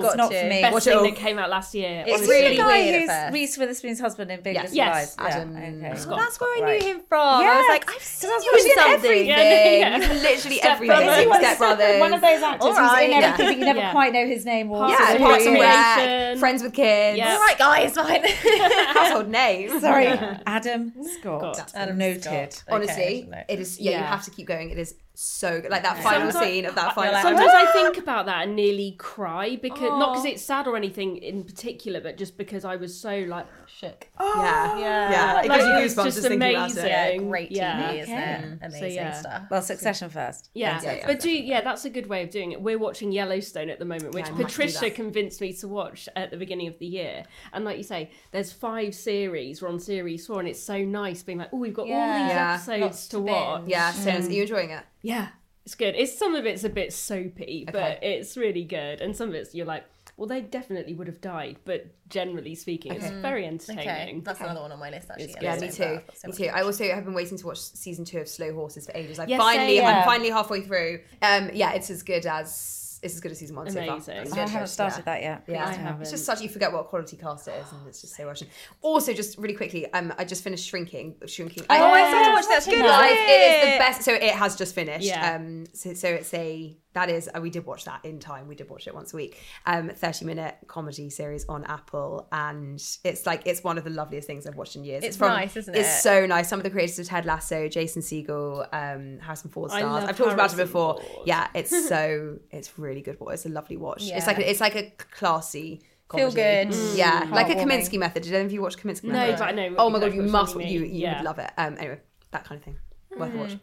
Watch it all. nah, Watch it it's not Got for me. Best Watch it thing all. that came out last year. It's honestly. really the guy weird at who's. Reese Witherspoon's husband in Big Yes. Little Yes. Lies. Yeah, Adam okay. Scott. Well, that's where I Right. knew him from. I was like, I've seen Because you I was in something. Everything. Yeah, yeah. Literally Step everything. Brothers. Is one, Step Brothers. one of those actors All who's right, in yeah. everything, but you never Yeah. quite know his name or Parks Yeah, and Parks and Rec, Friends with Kids. Yeah. All right, guys, fine. Household names. Sorry, Adam Scott. Scott. Adam Noted. Honestly, it is. Yeah, you have to keep going. It is so good. Like that final Sometimes- scene of that final. like, Sometimes I think about that and nearly cry because not because it's sad or anything in particular, but just because I was so like Shook. yeah, oh, Yeah. yeah. like, It gives you was goosebumps just just thinking about amazing. it. Yeah, great TV, Yeah. isn't Okay. it? Amazing So, yeah. stuff. Well, Succession first. Yeah, Yeah, yeah, but do yeah, that's a good way of doing it. We're watching Yellowstone at the moment, which I Patricia convinced me to watch at the beginning of the year. And like you say, there's five series. We're on series four, and it's so nice being like, oh, we've got all these Yeah. episodes Lots to to watch. Yeah, so are you enjoying it? Yeah, it's good. It's some of it's a bit soapy, but it's really good, and some of it's you're like, well, they definitely would have died, but generally speaking, it's very entertaining. Okay, that's another one on my list actually. It's Yeah, me too. Me too. I also have been waiting to watch season two of Slow Horses for ages. Like Yes, finally, same. I'm finally halfway through. Um, yeah, it's as good as it's as good as season one so far. Amazing. It's I haven't started yeah. that yet. Yeah, I it's haven't. just such you forget what quality cast it is, and it's just so rushing. Also, just really quickly, um, I just finished Shrinking. Shrinking. Oh, I started to watch that. watching Good that. Guys, it is the best. So it has just finished. Yeah. Um. So, so it's a that is uh, we did watch that in time. We did watch it once a week. Um, thirty minute comedy series on Apple, and it's like it's one of the loveliest things I've watched in years. It's nice, isn't it It's so nice. Some of the creators of Ted Lasso, Jason Segel, um, Harrison Ford stars. I've talked about it before. Ford. Yeah, it's so it's really good. It's a lovely watch. It's like a, it's like a classy. Feel comedy. good. Yeah, like a. Kominsky method. Did any of you watch Kominsky No, method? but I know Oh my god, you must. You you you. Yeah. would love it. Um, anyway, that kind of thing. Worth a watch.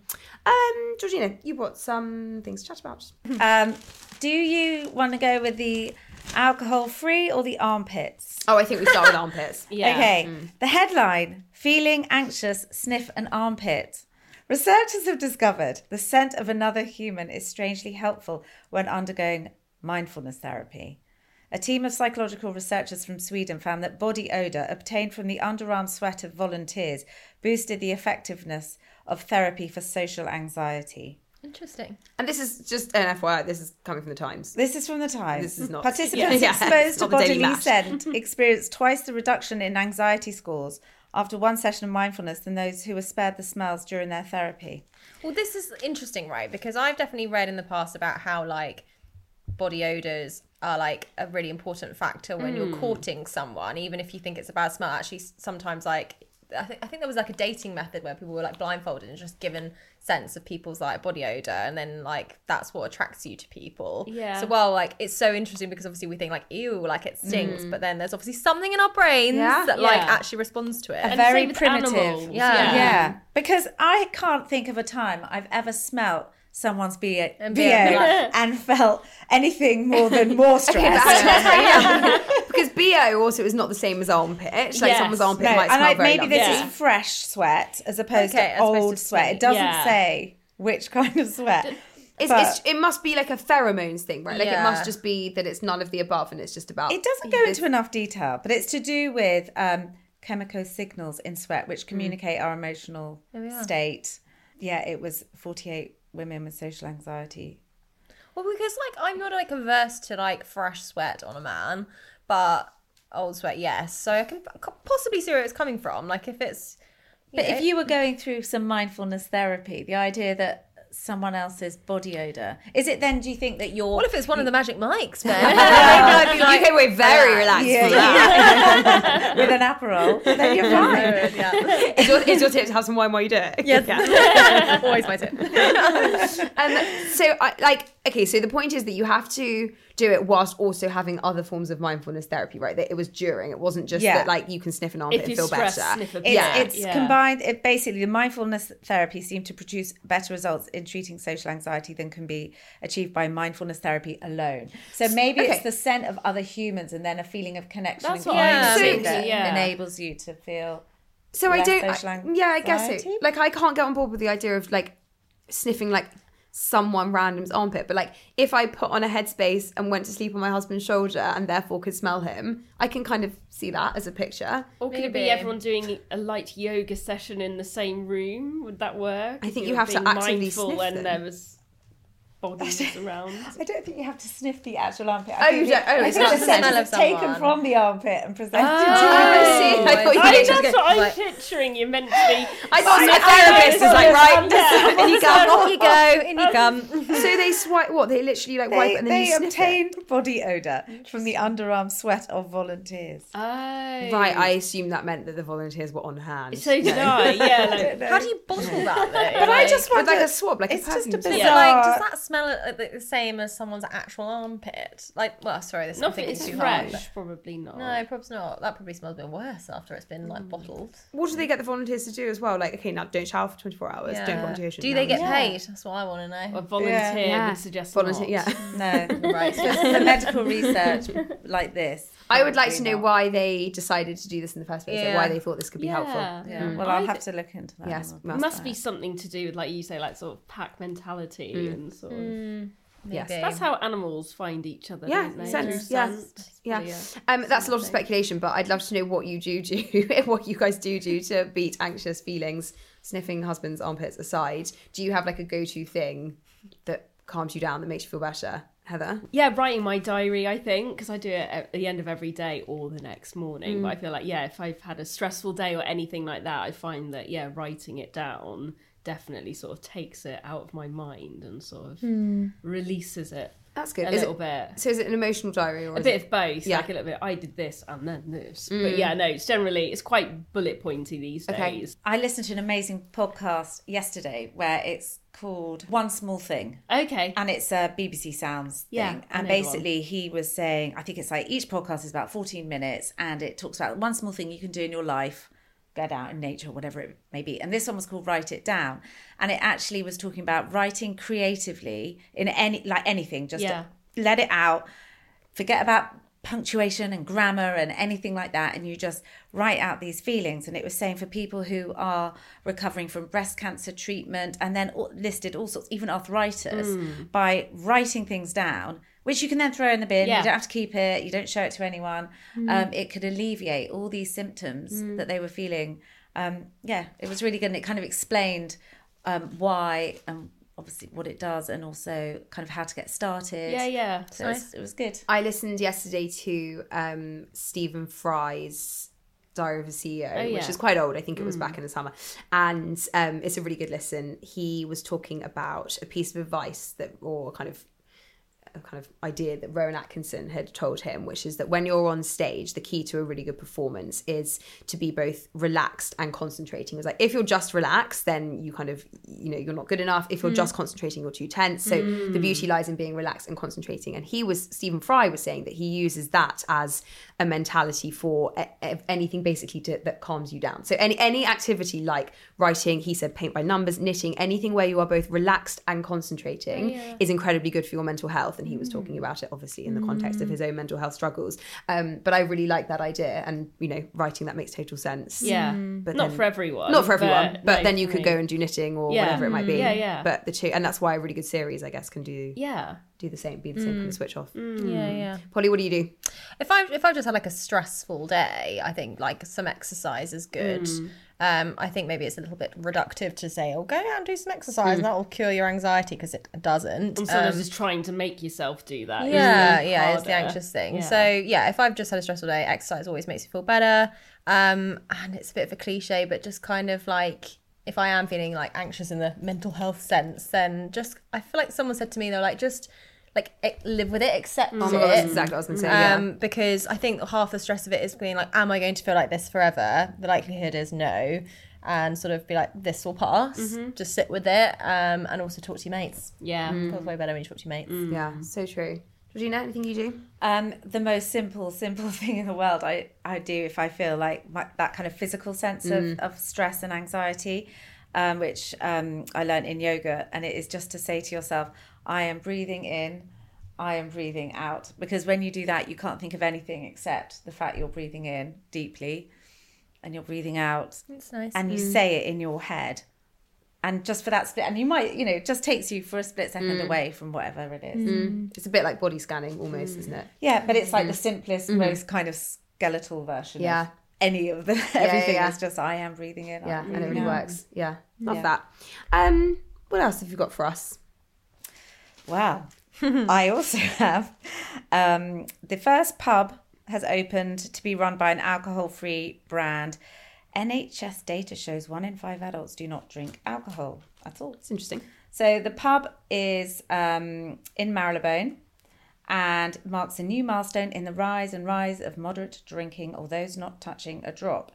Um, Georgina, you brought some things to chat about. Um, do you want to go with the alcohol free or the armpits? Oh, I think we start with armpits. Yeah. Okay. The headline Feeling anxious, sniff an armpit. Researchers have discovered the scent of another human is strangely helpful when undergoing mindfulness therapy. A team of psychological researchers from Sweden found that body odour obtained from the underarm sweat of volunteers boosted the effectiveness of therapy for social anxiety. Interesting. And this is just an FYI. This is coming from the Times. This is from the Times. This is not- Participants Yeah. exposed It's to not the Daily bodily scent experienced twice the reduction in anxiety scores after one session of mindfulness than those who were spared the smells during their therapy. Well, this is interesting, right? Because I've definitely read in the past about how like body odors are like a really important factor when you're hmm. courting someone, even if you think it's a bad smell. Actually, sometimes like I think I think there was like a dating method where people were like blindfolded and just given sense of people's like body odor, and then like that's what attracts you to people. Yeah. So well, like it's so interesting because obviously we think like ew, like it stinks, mm. but then there's obviously something in our brains Yeah. that like Yeah. actually responds to it. And Very same primitive. animals. Yeah. Yeah. because I can't think of a time I've ever smelt someone's BO, And BO be like- and felt anything more than more stress. because BO also is not the same as armpit. Like Yes. someone's armpit No, might and smell I, very maybe lovely. this Yeah. is fresh sweat as opposed Okay, to as opposed old to sweat. It doesn't Yeah. say which kind of sweat. It's, but- it's, it must be like a pheromones thing, right? Like it must just be that it's none of the above and it's just about. It doesn't go into enough detail, but it's to do with um, chemical signals in sweat which communicate our emotional state. Yeah, it was 48 women with social anxiety. Well, because like I'm not like averse to like fresh sweat on a man, but old sweat, yes. So I can possibly see where it's coming from. Like if it's, But if you were going through some mindfulness therapy, the idea that someone else's body odor is it then? Do you think that you're what if it's one of the Magic Mikes, man? I'd like, you came away very relaxed Yeah, yeah. with an aperol? Then you're fine. yeah, Is your, is your tip to have some wine while you do it? yes, always my tip. Um, so, I, like, okay, so the point is that you have to do it whilst also having other forms of mindfulness therapy, right? That it was during. It wasn't just Yeah. that like you can sniff an armpit If and you're feel stressed, better. sniff a It's, bit. yeah. it's Yeah. combined. It basically the mindfulness therapy seemed to produce better results in treating social anxiety than can be achieved by mindfulness therapy alone. So maybe Okay. it's the scent of other humans and then a feeling of connection That's and what I'm community that yeah. enables you to feel. So I don't. I, yeah, I guess so. Like I can't get on board with the idea of like sniffing like someone random's armpit, but like if I put on a headspace and went to sleep on my husband's shoulder and therefore could smell him, I can kind of see that as a picture. Or could it be everyone doing a light yoga session in the same room? Would that work? I think If you have to being actively mindful sniff when them. there was bodies around. I don't think you have to sniff the actual armpit. Oh, you don't- oh, I it's think not the the scent smell is of taken someone. from the armpit and presented Oh, to I see. I thought you I, meant that's just what I'm like- picturing. You're meant to be. I thought Sniff a therapist is like right. Yeah. and you go, in you go, in you come. So they swipe what? They literally like wipe They, it and then you sniff it. obtained body odor from the underarm sweat of volunteers. Oh. Right, I assume that meant that the volunteers were on hand. So did I. Yeah. How do you bottle that though? But I just want like a swab, like it's just a perfume Is like, does that smell uh, the the same as someone's actual armpit? Like, well, sorry, this not I'm it's too fresh. hard. Probably not. No, probably not. That probably smells a bit worse after it's been Mm. like bottled. What do they get the volunteers to do as well? Like, okay, now don't shower for 24 hours. Don't go on tuition. Do they now. get paid? That's what I want to A know. volunteer Yeah. would suggest Volunteer, not. yeah. No, right. So for medical research like this. I would like to know not. why they decided to do this in the first place, like Yeah. why they thought this could be Yeah. helpful. Yeah. Well, I'll have to look into that. Yes, one. must. Must be something to do with, like you say, like sort of pack mentality Mm. and sort of. Yes. Maybe. That's how animals find each other. Yeah, don't they? sense, Through yeah. scent. Yeah, Yeah. um, that's a lot of speculation, but I'd love to know what you do do, what you guys do do to beat anxious feelings. Sniffing husband's armpits aside, do you have like a go-to thing that calms you down that makes you feel better, Heather? Yeah, writing my diary, I think, because I do it at the end of every day or the next morning. Mm. But I feel like, yeah, if I've had a stressful day or anything like that, I find that, yeah, writing it down definitely sort of takes it out of my mind and sort of releases it That's good. a Is little it, bit. so is it an emotional diary or A is bit it- of both, Yeah. like a little bit. I did this and then this, but mm. yeah, no. It's generally it's quite bullet pointy these Okay. days. I listened to an amazing podcast yesterday where it's called One Small Thing. Okay, And it's a BBC Sounds thing. Yeah, I and know the one. basically, he was saying, I think it's like each podcast is about 14 minutes and it talks about one small thing you can do in your life, get out in nature, whatever it may be. And this one was called Write It Down. And it actually was talking about writing creatively in any, like anything, just Yeah. let it out, forget about punctuation and grammar and anything like that and you just write out these feelings and it was saying for people who are recovering from breast cancer treatment and then listed all sorts even arthritis mm. by writing things down which you can then throw in the bin. Yeah. you don't have to keep it. You don't show it to anyone. Um, it could alleviate all these symptoms that they were feeling. Um, yeah it was really good and it kind of explained um, why and obviously what it does and also kind of how to get started. Yeah, yeah. so it was, it was good. I listened yesterday to um, Stephen Fry's Diary of a CEO, Oh, which is quite old. I think it was back in the summer, and um, it's a really good listen. He was talking about a piece of advice that, or kind of kind of idea that Rowan Atkinson had told him, which is that when you're on stage, the key to a really good performance is to be both relaxed and concentrating. It was like if you're just relaxed, then you kind of you know you're not good enough. If you're just mm. concentrating, you're too tense. So the mm. beauty lies in being relaxed and concentrating. And he was Stephen Fry was saying that he uses that as a mentality for a- a- anything basically to, that calms you down. So any any activity like writing, he said paint by numbers, knitting, anything where you are both relaxed and concentrating oh, is incredibly good for your mental health. And he was talking mm. about it obviously in the context of his mm. own mental health struggles. Um, but I really like that idea, and you know, writing that makes total sense. Yeah, But not then- for everyone. Not for everyone, but, no, then you could go and do knitting or Yeah. whatever it might be. Yeah, yeah. But the two, and that's why a really good series, I guess, can do Yeah, do the same, be the same kind of mm. switch off. Yeah, yeah. Polly, what do you do? If I if I've just had like a stressful day, I think like some exercise is good. Mm. Um, I think maybe it's a little bit reductive to say, "Oh, go out and do some exercise, and that will cure your anxiety," because it doesn't. and sometimes Um, just trying to make yourself do that. yeah, really yeah, it's the anxious thing. Yeah. So yeah, if I've just had a stressful day, exercise always makes me feel better. Um, and it's a bit of a cliche, but just kind of like if I am feeling like anxious in the mental health sense, then just I feel like someone said to me, they're like just like e- live with it, accept Oh it. god, that's exactly what I was going to say. yeah. Um, because I think half the stress of it is being like, am I going to feel like this forever? The likelihood is no. And sort of be like, this will pass. Mm-hmm. Just sit with it. Um, and also talk to your mates. yeah. Mm. Feels way better when you talk to your mates. Yeah, so true. Georgina, anything you do? Um, the most simple, simple thing in the world I, I do if I feel like my, that kind of physical sense of, of stress and anxiety, um, which um, I learned in yoga. And it is just to say to yourself, I am breathing in, I am breathing out. Because when you do that, you can't think of anything except the fact you're breathing in deeply and you're breathing out. It's nice. And you mm. say it in your head. And just for that split, and you might, you know, it just takes you for a split second mm. away from whatever it is. Mm. It's a bit like body scanning almost, isn't it? Yeah, but it's like the simplest, mm-hmm. most kind of skeletal version Yeah. of any of the everything yeah. is just I am breathing in. Yeah, I'm and it really out. works. Yeah, love Yeah. that. Um, what else have you got for us? Wow. I also have um, the first pub has opened to be run by an alcohol-free brand. NHS data shows one in five adults do not drink alcohol at all. It's interesting. So the pub is um, in Marylebone and marks a new milestone in the rise and rise of moderate drinking or those not touching a drop.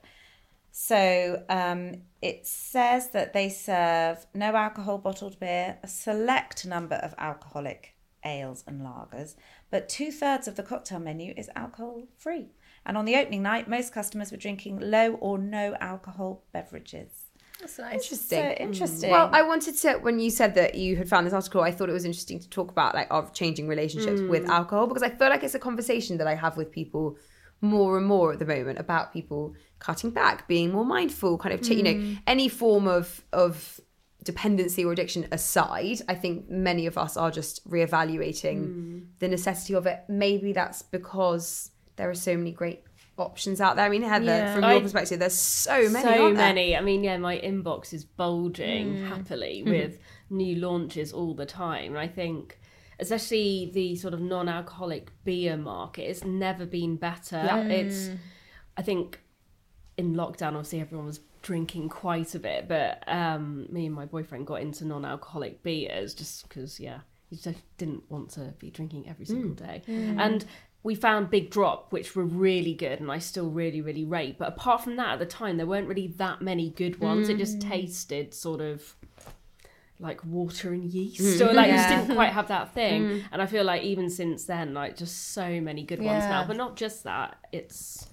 So um, it says that they serve no alcohol bottled beer, a select number of alcoholic ales and lagers, but two thirds of the cocktail menu is alcohol free. And on the opening night, most customers were drinking low or no alcohol beverages. That's nice. Interesting. So interesting. Well, I wanted to when you said that you had found this article, I thought it was interesting to talk about like of changing relationships with alcohol because I feel like it's a conversation that I have with people more and more at the moment about people cutting back, being more mindful, kind of ta- you know any form of of dependency or addiction aside, I think many of us are just reevaluating the necessity of it. Maybe that's because there are so many great options out there. I mean, Heather, Yeah. from your I- perspective, there's so many. so many. I mean, yeah, my inbox is bulging Mm. happily Mm-hmm. with new launches all the time. And I think, especially the sort of non-alcoholic beer market, it's never been better. It's, I think, in lockdown, obviously everyone was drinking quite a bit, but um, me and my boyfriend got into non-alcoholic beers just because, yeah, he just didn't want to be drinking every single Mm. day, and we found Big Drop, which were really good, and I still really, really rate. But apart from that, at the time, there weren't really that many good ones. It Mm. just tasted sort of like water and yeast, or like just didn't quite have that thing. And I feel like even since then, like just so many good ones now. But not just that, it's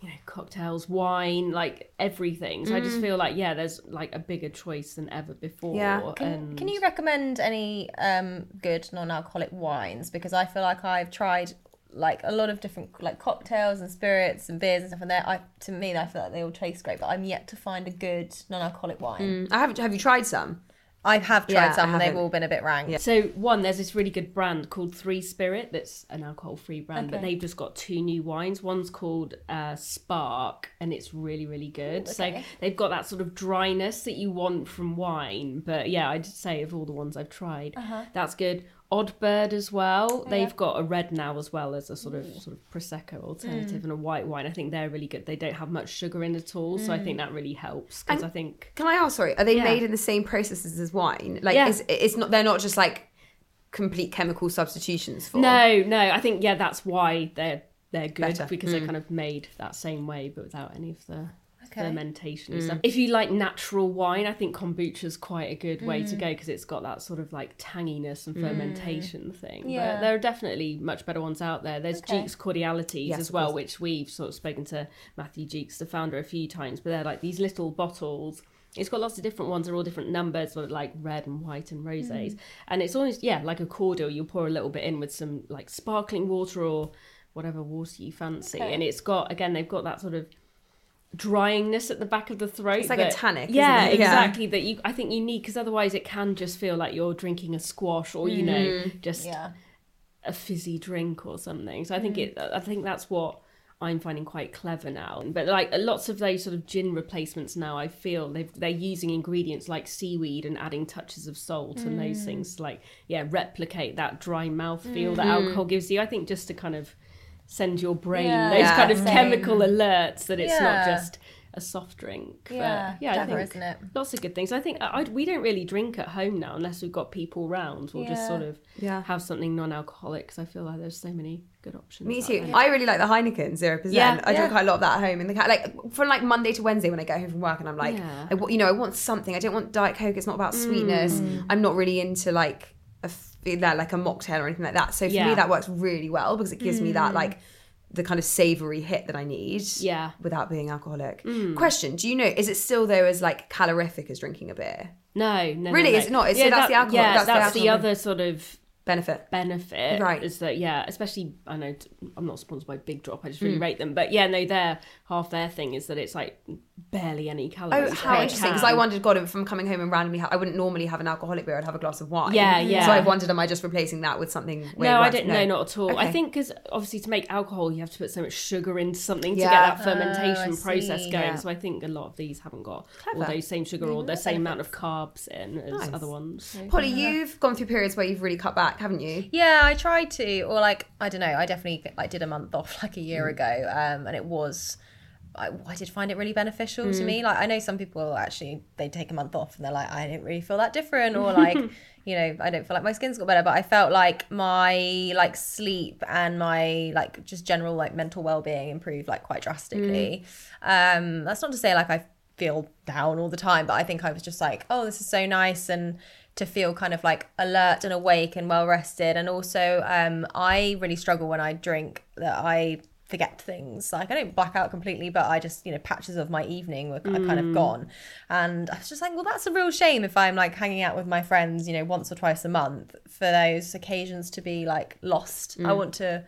you know cocktails, wine, like everything. So I just feel like yeah, there's like a bigger choice than ever before. Yeah. Can, and can you recommend any um, good non-alcoholic wines? Because I feel like I've tried like a lot of different like cocktails and spirits and beers and stuff, and they I to me I feel like they all taste great, but I'm yet to find a good non-alcoholic wine. I haven't Have you tried some? I have tried Yeah, some, and they've all been a bit rank. So one, there's this really good brand called Three Spirit that's an alcohol-free brand, but they've just got two new wines. One's called uh, Spark, and it's really, really good. So okay. they've got that sort of dryness that you want from wine. But yeah, I'd say of all the ones I've tried, Uh-huh. that's good. Odd Bird as well. Oh, They've got a red now as well as a sort of mm. sort of prosecco alternative mm. and a white wine. I think they're really good. They don't have much sugar in at all, so I think mm. that really helps because I think Can I ask? Sorry, are they Yeah. made in the same processes as wine? Like, Yeah. it's, it's not. They're not just like complete chemical substitutions for. No, no. I think yeah, that's why they're they're good Better. because they're kind of made that same way, but without any of the Okay. fermentation and stuff. If you like natural wine, I think kombucha is quite a good way Mm. to go because it's got that sort of like tanginess and fermentation thing. Yeah. But there are definitely much better ones out there. There's Okay. Jukes Cordialities Yes, as well, which we've sort of spoken to Matthew Jukes, the founder, a few times. But they're like these little bottles. It's got lots of different ones. They're all different numbers, sort of like red and white and rosés. Mm. And it's always yeah, like a cordial. You'll pour a little bit in with some like sparkling water or whatever water you fancy. Okay. And it's got again, they've got that sort of dryingness at the back of the throat. It's like a that- tonic, isn't Yeah, it? Yeah. exactly. That you I think you need because otherwise it can just feel like you're drinking a squash or you know mm-hmm. just Yeah. a fizzy drink or something. So I think mm. it. I think that's what I'm finding quite clever now. But like lots of those sort of gin replacements now, I feel they've they're using ingredients like seaweed and adding touches of salt and those mm. things to like yeah replicate that dry mouth feel that mm-hmm. alcohol gives you. I think just to kind of send your brain Yeah. those Yeah. kind of Same. chemical alerts that it's not just a soft drink. But, Yeah, yeah, I clever, think isn't it? lots of good things. I think I, I- we don't really drink at home now unless we've got people round. We'll just sort of Yeah. have something non-alcoholic because I feel like there's so many good options. Me too. there. I really like the Heineken zero percent. Yeah, I drink quite a lot of that at home in the cat. Like from like Monday to Wednesday when I get home from work, and I'm like, Yeah. I, you know, I want something. I don't want diet coke. It's not about sweetness. Mm. I'm not really into like a f- be there like a mocktail or anything like that. So for Yeah. me, that works really well because it gives me that hmm. like the kind of savory hit that I need. Yeah. Without being alcoholic. Hmm. Question: Do you know? Is it still though as like calorific as drinking a beer? No, no, Really? no, no. it not? Is- so that's the alcohol- Yeah, that's that's, the the, other sort of Benefit. benefit. Right. Is that yeah? Especially I know i'm not sponsored by Big Drop. I just really hmm. rate them, but yeah, no, their half their thing is that it's like barely any calories. Oh, how interesting! Because. I wondered, God, if I'm coming home and randomly, ha- I wouldn't normally have an alcoholic beer. I'd have a glass of wine. Yeah, yeah. So I wondered, am I just replacing that with something? way No, I worse? don't. No, not at all. I think because obviously to make alcohol, you have to put so much sugar into something to get that Oh, fermentation I process see. going. Yeah. So I think a lot of these haven't got all Clever. those same sugar or the same amount of carbs in as Nice. other ones. So- Polly, you've gone through periods where you've really cut back, haven't you? Yeah, I tried to, or like I don't know. I definitely like did a month off like a year Mm. ago, um, and it was. I, I did find it really beneficial to Mm. me. Like I know some people actually they take a month off and they're like, I didn't really feel that different, or like, you know, I don't feel like my skin's got better. But I felt like my like sleep and my like just general like mental well being improved like quite drastically. Mm. Um, that's not to say like I feel down all the time, but I think I was just like, oh, this is so nice and to feel kind of like alert and awake and well rested. And also, um, I really struggle when I drink that I forget things. Like I don't black out completely, but I just, you know, patches of my evening were are kind of gone. And I was just like, well, that's a real shame if I'm like hanging out with my friends, you know, once or twice a month for those occasions to be like lost. I want to,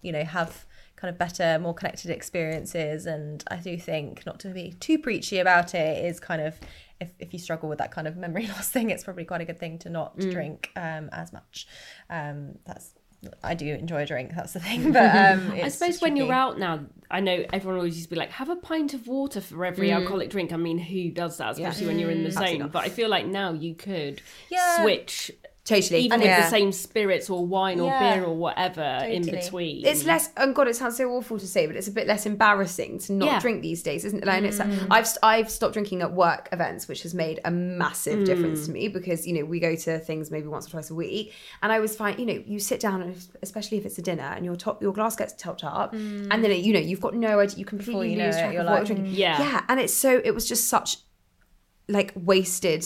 you know, have kind of better, more connected experiences. And I do think, not to be too preachy about it, is kind of if, if you struggle with that kind of memory loss thing, it's probably quite a good thing to not drink um, as much. Um, that's I do enjoy a drink. That's the thing. But um, I suppose when you're out now, I know everyone always used to be like, have a pint of water for every alcoholic drink. I mean, who does that, especially when you're in the zone? But I feel like now you could Yeah. switch, Totally. even And with it's- the same spirits or wine or Yeah. beer or whatever in between. It's less. Oh God, it sounds so awful to say, but it's a bit less embarrassing to not Yeah. drink these days, isn't it? Like, and it's, Mm. I've I've stopped drinking at work events, which has made a massive Mm. difference to me because you know we go to things maybe once or twice a week, and I was fine. You know, you sit down, and especially if it's a dinner, and your top your glass gets topped up, and then you know you've got no idea. You completely Mm. You lose it, track you're of what like, you're drinking. Yeah. yeah, and it's so it was just such like wasted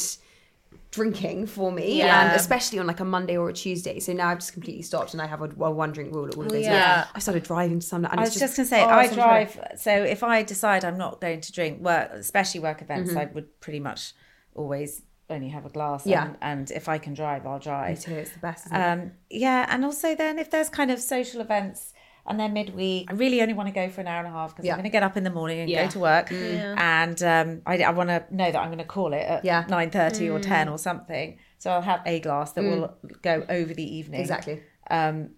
drinking for me Yeah. and especially on like a monday or a tuesday so now i've just completely stopped and i have a, a one drink rule at all of those yeah. i started driving to some and I was just, going to say, oh, I it's so much drive. So if I decide I'm not going to drink work, especially work events, Mm-hmm. I would pretty much always only have a glass. Yeah. And, and if I can drive, I'll drive. better. it's the best? Um, yeah, and also then if there's kind of social events and they're midweek, I really only want to go for an hour and a half because Yeah. I'm going to get up in the morning and Yeah. go to work, and um, I, I want to know that I'm going to call it at Yeah. nine thirty or ten or something. So I'll have a glass that will go over the evening exactly um,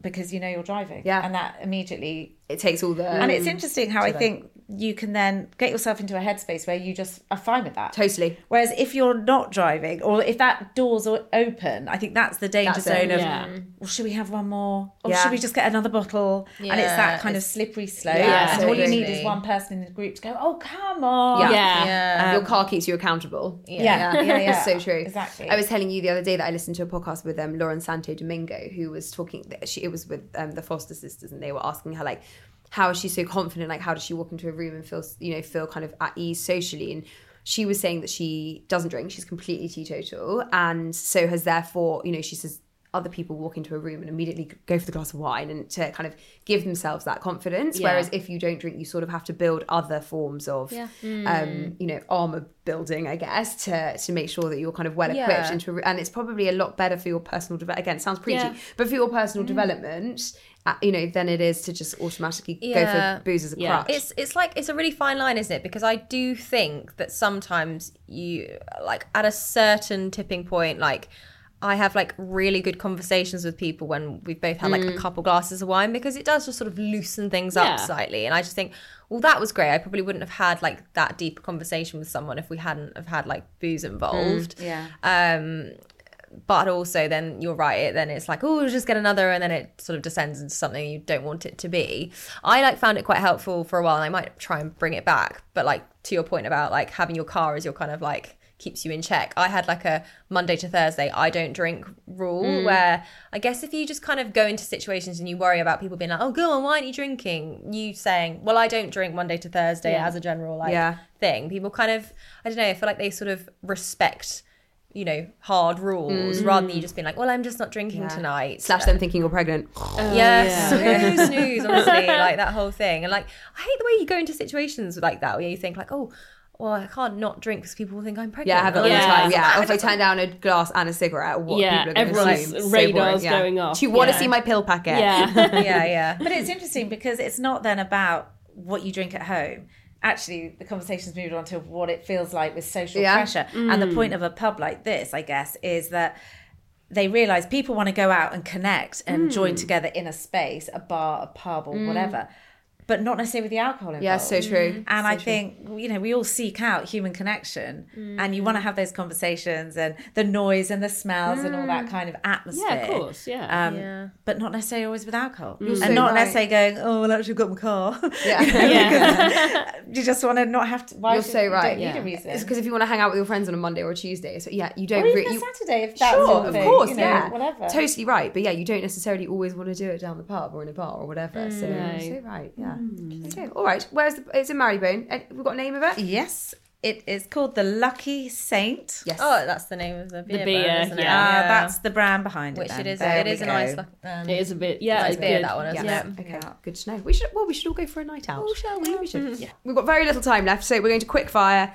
because you know you're driving. Yeah. and that immediately it takes all the and it's interesting how I think you can then get yourself into a headspace where you just are fine with that. Totally. Whereas if you're not driving, or if that door's o- open, I think that's the danger That's it, zone of, yeah. well, should we have one more? Or Yeah. should we just get another bottle? and it's that kind of slippery slope. Yeah, and all you need is one person in the group to go, oh, come on. Yeah. yeah. Yeah. your car keeps you accountable Yeah, yeah, yeah. It's so true. Exactly. I was telling you the other day that I listened to a podcast with um, Lauren Santo Domingo, who was talking. She it was with um, the Foster sisters, and they were asking her like, how is she so confident? Like, how does she walk into a room and feel you know feel kind of at ease socially? And she was saying that she doesn't drink; she's completely teetotal, and so has therefore you know she says other people walk into a room and immediately go for the glass of wine and to kind of give themselves that confidence. Yeah. Whereas if you don't drink, you sort of have to build other forms of, um, you know, armor building, I guess, to to make sure that you're kind of well equipped Yeah. into. A, and it's probably a lot better for your personal development. Again, it sounds preachy, Yeah. but for your personal development, uh, you know, than it is to just automatically go for booze as a Yeah. crutch. It's it's like it's a really fine line, isn't it? Because I do think that sometimes you like at a certain tipping point, like I have like really good conversations with people when we've both had like Mm. a couple glasses of wine because it does just sort of loosen things Yeah. up slightly. And I just think, well, that was great. I probably wouldn't have had like that deep conversation with someone if we hadn't have had like booze involved. Yeah. Um, but also then you're right. It then it's like, oh, just get another, and then it sort of descends into something you don't want it to be. I like found it quite helpful for a while, and I might try and bring it back. But like to your point about like having your car as your kind of like keeps you in check. I had like a Monday to Thursday I don't drink rule mm. where I guess if you just kind of go into situations and you worry about people being like, oh, go on, why aren't you drinking? You saying, well, I don't drink Monday to Thursday Yeah. as a general like Yeah. thing. People kind of, I don't know, I feel like they sort of respect you know, hard rules rather than you mm. just being like, well, I'm just not drinking tonight. Slash them thinking you're pregnant. Yes, snooze, snooze, honestly, like that whole thing. And like, I hate the way you go into situations like that where you think like, oh, well, I can't not drink because people will think I'm pregnant. Yeah, I have it all Yeah. the time. Yeah, if I turn down a glass and a cigarette, what Yeah, people are going to everyone's assume. So radar's boring, yeah. going off, Do you want to yeah. see my pill packet? Yeah. yeah, yeah. But it's interesting because it's not then about what you drink at home. Actually, the conversation's moved on to what it feels like with social Yeah. pressure. And the point mm. of a pub like this, I guess, is that they realize people want to go out and connect and join mm. together in a space, a bar, a pub, or mm. whatever, but not necessarily with the alcohol involved. Yeah, so true. And I think you know we all seek out human connection, mm. and you want to have those conversations and the noise and the smells and all that mm. kind of atmosphere. Yeah, of course, yeah. Um, Yeah. But not necessarily always with alcohol, mm. so and not right. necessarily going, "Oh, well, actually, I've got my car." Yeah. yeah. you just want to not have to. Why You're should- so you right. Don't need Yeah. a reason. It's because if you want to hang out with your friends on a Monday or a Tuesday, so yeah, you don't. even re- a you, Saturday if that's sure, your of thing, course, you know, yeah, whatever. Totally right, but yeah, you don't necessarily always want to do it down the pub or in a bar or whatever. So, No. so right, yeah. Okay, all right. Where's the? It's in Marylebone. Uh, We've got a name of it. Yes, it is called the Lucky Saint. Yes. Oh, that's the name of the beer, beer, brand, isn't it? yeah. Ah, that's the brand behind it. which then. it is. There it we is a go. nice. look- Um, It is a bit, yeah, nice it's beer good. that one, isn't Yeah. it? Okay. Good to know. We should. Well, we should all go for a night out. Oh, shall we? We should. Yeah. We've got very little time left, so we're going to quick fire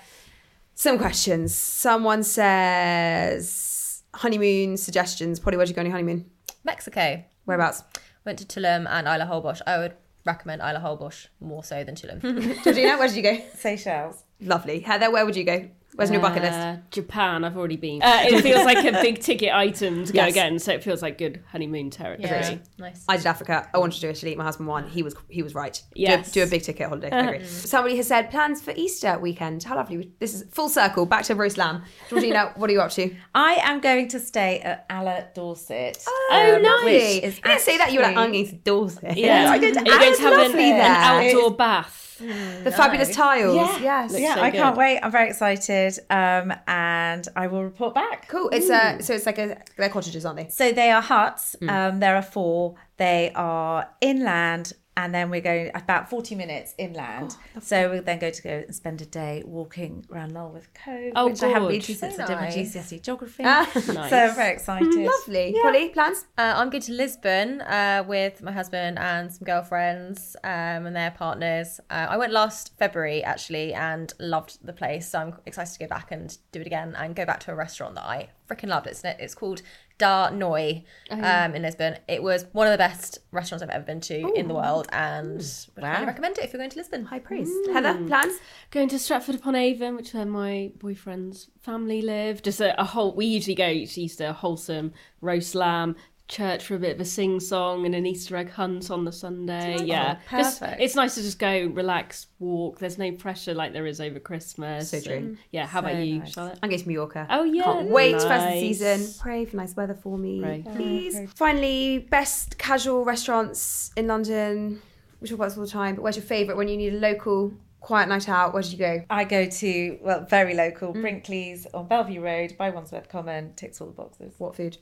some questions. Someone says honeymoon suggestions. Polly, where'd you go on your honeymoon? Mexico. Whereabouts? Went to Tulum and Isla Holbox. I would recommend Isla Holbox more so than Tulum. Georgina, where did you go? Seychelles. Lovely. Heather, where would you go? Where's on your bucket list? Uh, Japan, I've already been. Uh, it feels like a big ticket item to go Yes. again, so it feels like good honeymoon territory. Yeah, nice. I did Africa. I wanted to do Italy. My husband won. He was he was right. Do a- Yes. Do, a big ticket holiday. I agree. Somebody has said plans for Easter weekend. How lovely. This is full circle. Back to roast lamb. Georgina, what are you up to? I am going to stay at Ala Dorset. Oh, um, nice. which You didn't say that. You were like, actually- I'm going to Dorset. Yeah, I go to Are you going to have an, lovely an outdoor bath? The fabulous tiles. Yeah. Yes. Looks yeah, so I can't wait. I'm very excited, um, and I will report back. Cool. It's a so it's like a they're cottages, aren't they? So they are huts. Um, there are four. They are inland, and then we're going about 40 minutes inland. so we're then going to go and spend a day walking around Lulworth Cove, Oh, which I haven't been to since So I did my nice. GCSE geography. Ah, So I'm very excited. Lovely. Polly, plans? Uh, I'm going to Lisbon uh, with my husband and some girlfriends um, and their partners. Uh, I went last February actually and loved the place. So I'm excited to go back and do it again and go back to a restaurant that I freaking loved. It's it's called Da Noi um, in Lisbon. It was one of the best restaurants I've ever been to in the world and would highly recommend it if you're going to Lisbon. High praise. Heather, plans? Going to Stratford upon Avon, which where my boyfriend's family live. Just a, a whole. We usually go each Easter wholesome roast lamb. Church for a bit of a sing song and an Easter egg hunt on the Sunday. yeah, Just- perfect. it's nice to just go, relax, walk. There's no pressure like there is over Christmas. So true. and- yeah, how about you, nice. Charlotte? I'm going to Mallorca. Oh, yeah. Can't wait for the season. Pray for nice weather for me. Pray. Please. Finally, best casual restaurants in London. We talk about this all the time, but where's your favourite when you need a local quiet night out? Where did you go? I go to, well, very local, mm. Brinkley's on Bellevue Road by Wandsworth Common, ticks all the boxes. What food?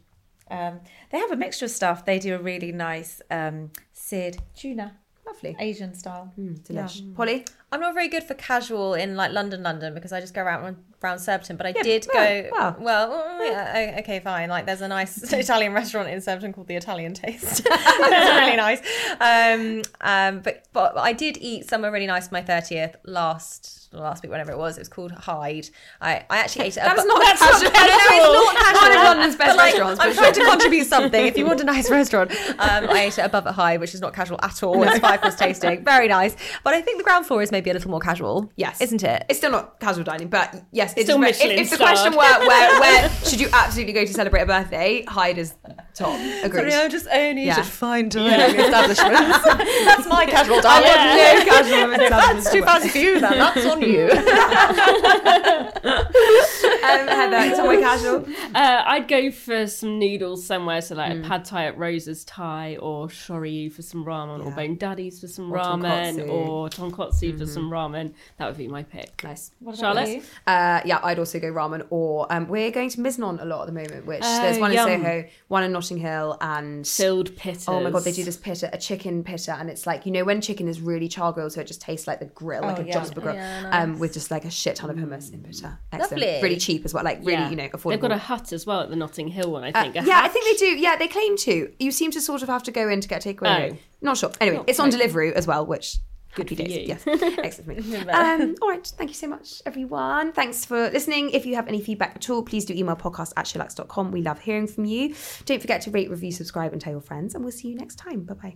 Um, they have a mixture of stuff. They do a really nice um, seared tuna, Lovely. Asian style. Delish. Polly? I'm not very good for casual in like London, London because I just go around around Surbiton. But I Yeah, did well, go. well. Well, oh, yeah, okay, fine. Like there's a nice Italian restaurant in Surbiton called the Italian Taste. it's really nice. Um, um, but but I did eat somewhere really nice for my thirtieth last last week, whenever it was. It was called Hide. I, I actually ate it. That's not that's casual. I know it's not casual. One of London's best like, restaurants, I'm trying sure. to contribute something. If you want a nice restaurant, um, I ate it above at Hide, which is not casual at all. It's five course tasting, very nice. But I think the ground floor is maybe a little more casual. Yes. isn't it? It's still not casual dining, but yes, it's Still just, if, if the question were where, where should you absolutely go to celebrate a birthday, Hide is top. Agreed. Sorry, I just only Yeah. eat at fine dining establishments. That's my casual I diet. want no casual establishments. That's too fancy for you, then. That's on you. Um, Heather, it's all my casual. Uh, I'd go for some noodles somewhere, so Mm. like a pad thai at Rosa's Thai, or Shoryu for some ramen, or Bone Daddies for some Or ramen, tonkotsu. or tonkotsu for some ramen. That would be my pick. Nice. what Charlotte? Uh, yeah, I'd also go ramen, or um, we're going to Miznon a lot at the moment, which Oh, there's one yum. in Soho, one in Notting Hill, and Filled pitters. Oh my god, they do this pitta, a chicken pitta, and it's like you know when chicken is really char grilled, so it just tastes like the grill, like Oh, a yeah. Josper grill, Yeah, um, with just like a shit ton of hummus in pitta. Excellent, Lovely. really cheap as well, like really, Yeah. you know, affordable. They've got a hut as well at the Notting Hill one, I Uh, think. A yeah, I think they do. Yeah, they claim to. You seem to sort of have to go in to get takeaway. Oh. Not sure. Anyway, it's on delivery as well, which happy for days. you. Yes, excellent. for me. um, all right, thank you so much, everyone. Thanks for listening. If you have any feedback at all, please do email podcast at sheerluxe.com. We love hearing from you. Don't forget to rate, review, subscribe, and tell your friends. And we'll see you next time. Bye bye.